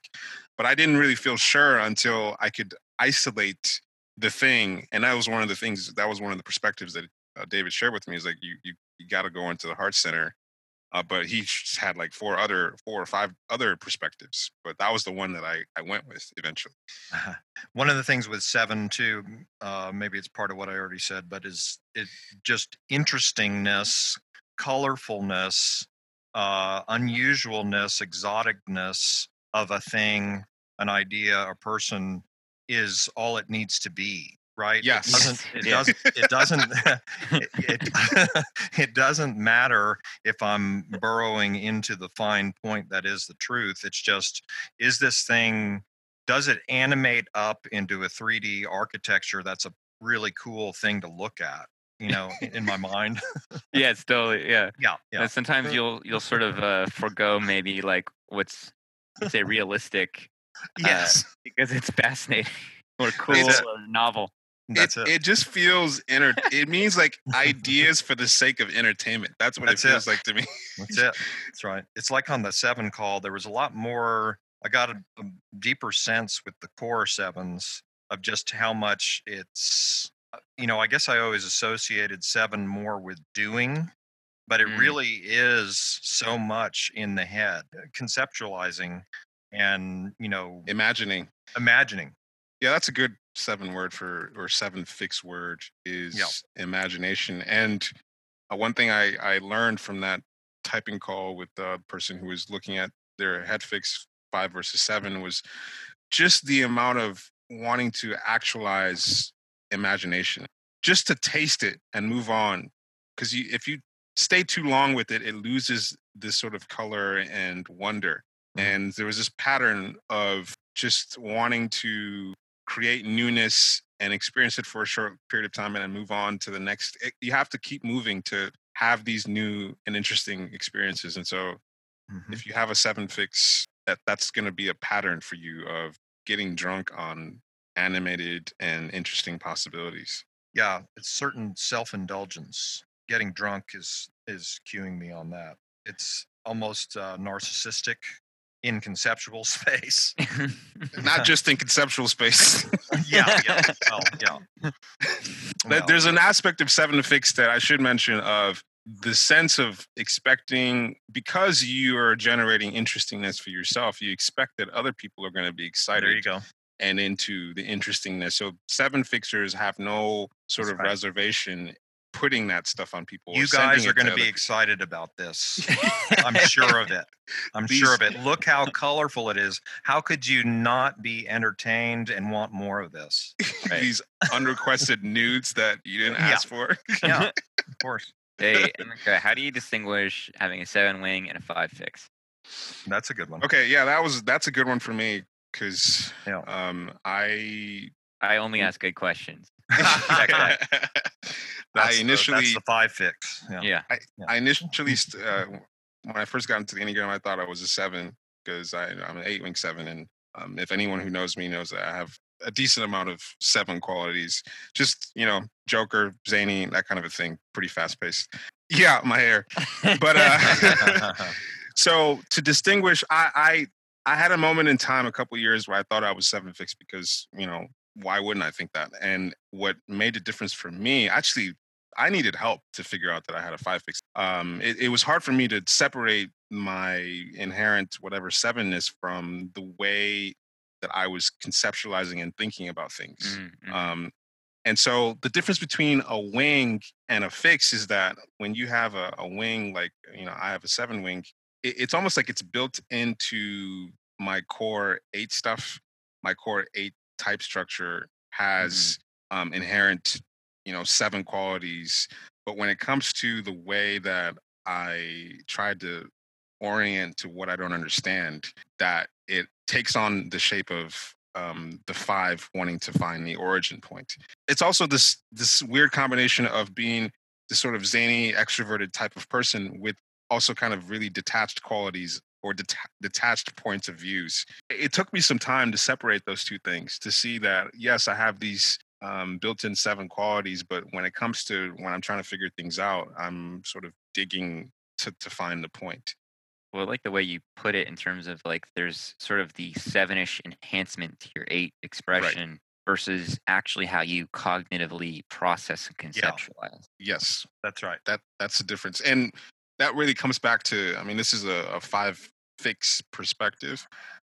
but I didn't really feel sure until I could isolate the thing, and that was one of the things. That was one of the perspectives that uh, David shared with me. Is like you you you got to go into the heart center, uh, but he had like four other four or five other perspectives, but that was the one that I I went with eventually. One of the things with seven too, uh, maybe it's part of what I already said, but is it just interestingness, colorfulness, uh, unusualness, exoticness of a thing, an idea, a person is all it needs to be. Right? Yes. It doesn't. It Yeah. doesn't. It doesn't. it, it, it doesn't matter if I'm burrowing into the fine point that is the truth. It's just, is this thing does it animate up into a 3D architecture that's a really cool thing to look at, you know, in, my mind? yeah, it's totally yeah. yeah, yeah. And sometimes you'll you'll sort of uh, forego maybe like what's say realistic Yes, because it's fascinating or cool It's- or novel. that's it, it. it just feels enter. it means like ideas for the sake of entertainment. That's what That's it it. feels like to me. That's it. That's right. It's like on the seven call, there was a lot more. I got a, a deeper sense with the core sevens of just how much it's, uh, you know, I guess I always associated seven more with doing, but it Mm. really is so much in the head, uh, conceptualizing and, you know, Imagining. imagining. Yeah, that's a good seven word for or seven fixed word is imagination. And uh, one thing I I learned from that typing call with the person who was looking at their head fix five versus seven was just the amount of wanting to actualize imagination, just to taste it and move on. Because you, if you stay too long with it, it loses this sort of color and wonder. Mhm. And there was this pattern of just wanting to create newness and experience it for a short period of time and then move on to the next. It, you have to keep moving to have these new and interesting experiences. And so Mhm. if you have a seven fix, that that's going to be a pattern for you of getting drunk on animated and interesting possibilities. Yeah, it's certain self-indulgence. Getting drunk is is cueing me on that. It's almost uh, narcissistic in conceptual space. Not just in conceptual space. yeah, yeah, well, yeah. Well, There's an aspect of seven fix that I should mention of the sense of expecting because you are generating interestingness for yourself, you expect that other people are going to be excited there you go. and into the interestingness. So seven fixers have no sort That's of right. reservation putting that stuff on people. You guys are going to be people. excited about this. I'm sure of it. I'm sure of it. Look how colorful it is. How could you not be entertained and want more of this? Right. These unrequested nudes that you didn't Yeah. ask for. Yeah, of course. hey, Emeka, how do you distinguish having a seven wing and a five fix? That's a good one. Okay, yeah, that was that's a good one for me because Yeah. um, I I only Mm. ask good questions. I That's the- initially that's the five fix. Yeah. Yeah. I initially uh, when I first got into the enneagram, I thought I was a seven because I'm an eight wing seven, and um, if anyone who knows me knows that I have a decent amount of seven qualities. Just you know, Joker, zany, that kind of a thing. Pretty fast paced. Yeah, my hair. But uh, so to distinguish, I, I I had a moment in time a couple years where I thought I was seven fixed because you know why wouldn't I think that? And what made a difference for me, actually, I needed help to figure out that I had a five fix. Um, it, it was hard for me to separate my inherent whatever sevenness from the way that I was conceptualizing and thinking about things. Mm, mm. Um, and so the difference between a wing and a fix is that when you have a, a wing, like, you know, I have a seven wing, it, it's almost like it's built into my core eight stuff. My core eight type structure has um, inherent, you know, seven qualities. But when it comes to the way that I tried to orient to what I don't understand, that it takes on the shape of um, the five wanting to find the origin point. It's also this this weird combination of being this sort of zany, extroverted type of person with also kind of really detached qualities or deta- detached points of views. It took me some time to separate those two things to see that yes, I have these um, built-in seven qualities, but when it comes to when I'm trying to figure things out, I'm sort of digging to to find the point. Well, I like the way you put it in terms of like there's sort of the seven-ish enhancement to your eight expression versus actually how you cognitively process and Yeah. conceptualize. Yes, That's right. that that's the difference and that really comes back to i mean this is a, a five fix perspective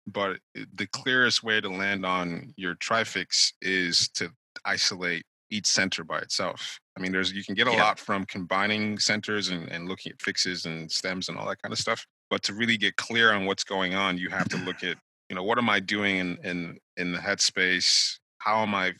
but the clearest way to land on your trifix is to isolate each center by itself. I mean there's you can get a Yeah. lot from combining centers and, and looking at fixes and stems and all that kind of stuff but to really get clear on what's going on you have to look at you know what am i doing in in in the headspace? How am i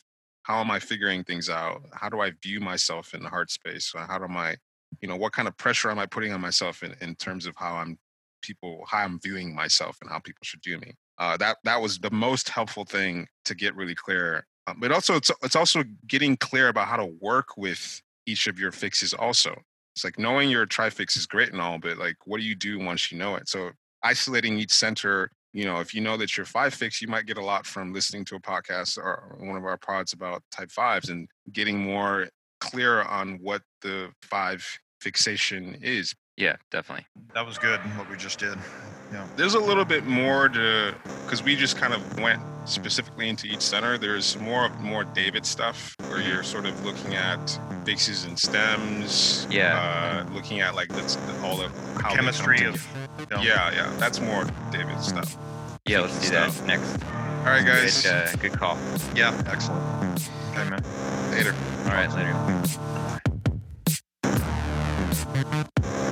how am i figuring things out? How do i view myself in the heart space? How do i you know what kind of pressure am i putting on myself in, in terms of how i'm people how i'm viewing myself and how people should view me. Uh, that that was the most helpful thing to get really clear um, but also it's it's also getting clear about how to work with each of your fixes also. It's like knowing your trifix is great and all but like what do you do once you know it? So isolating each center you know if you know that you're five fix you might get a lot from listening to a podcast or one of our pods about type fives and getting more clear on what the five fixation is Yeah, definitely. That was good. What we just did. Yeah. there's a little bit more to because we just kind of went specifically into each center there's more more david stuff where you're sort of looking at fixes and stems Yeah. uh looking at like that's all the how they come Chemistry to- of. film. yeah yeah that's more david stuff Yeah, let's do that next. all right guys Good, uh, good call. Yeah. Excellent. Okay, man. later All right, later. Thank you.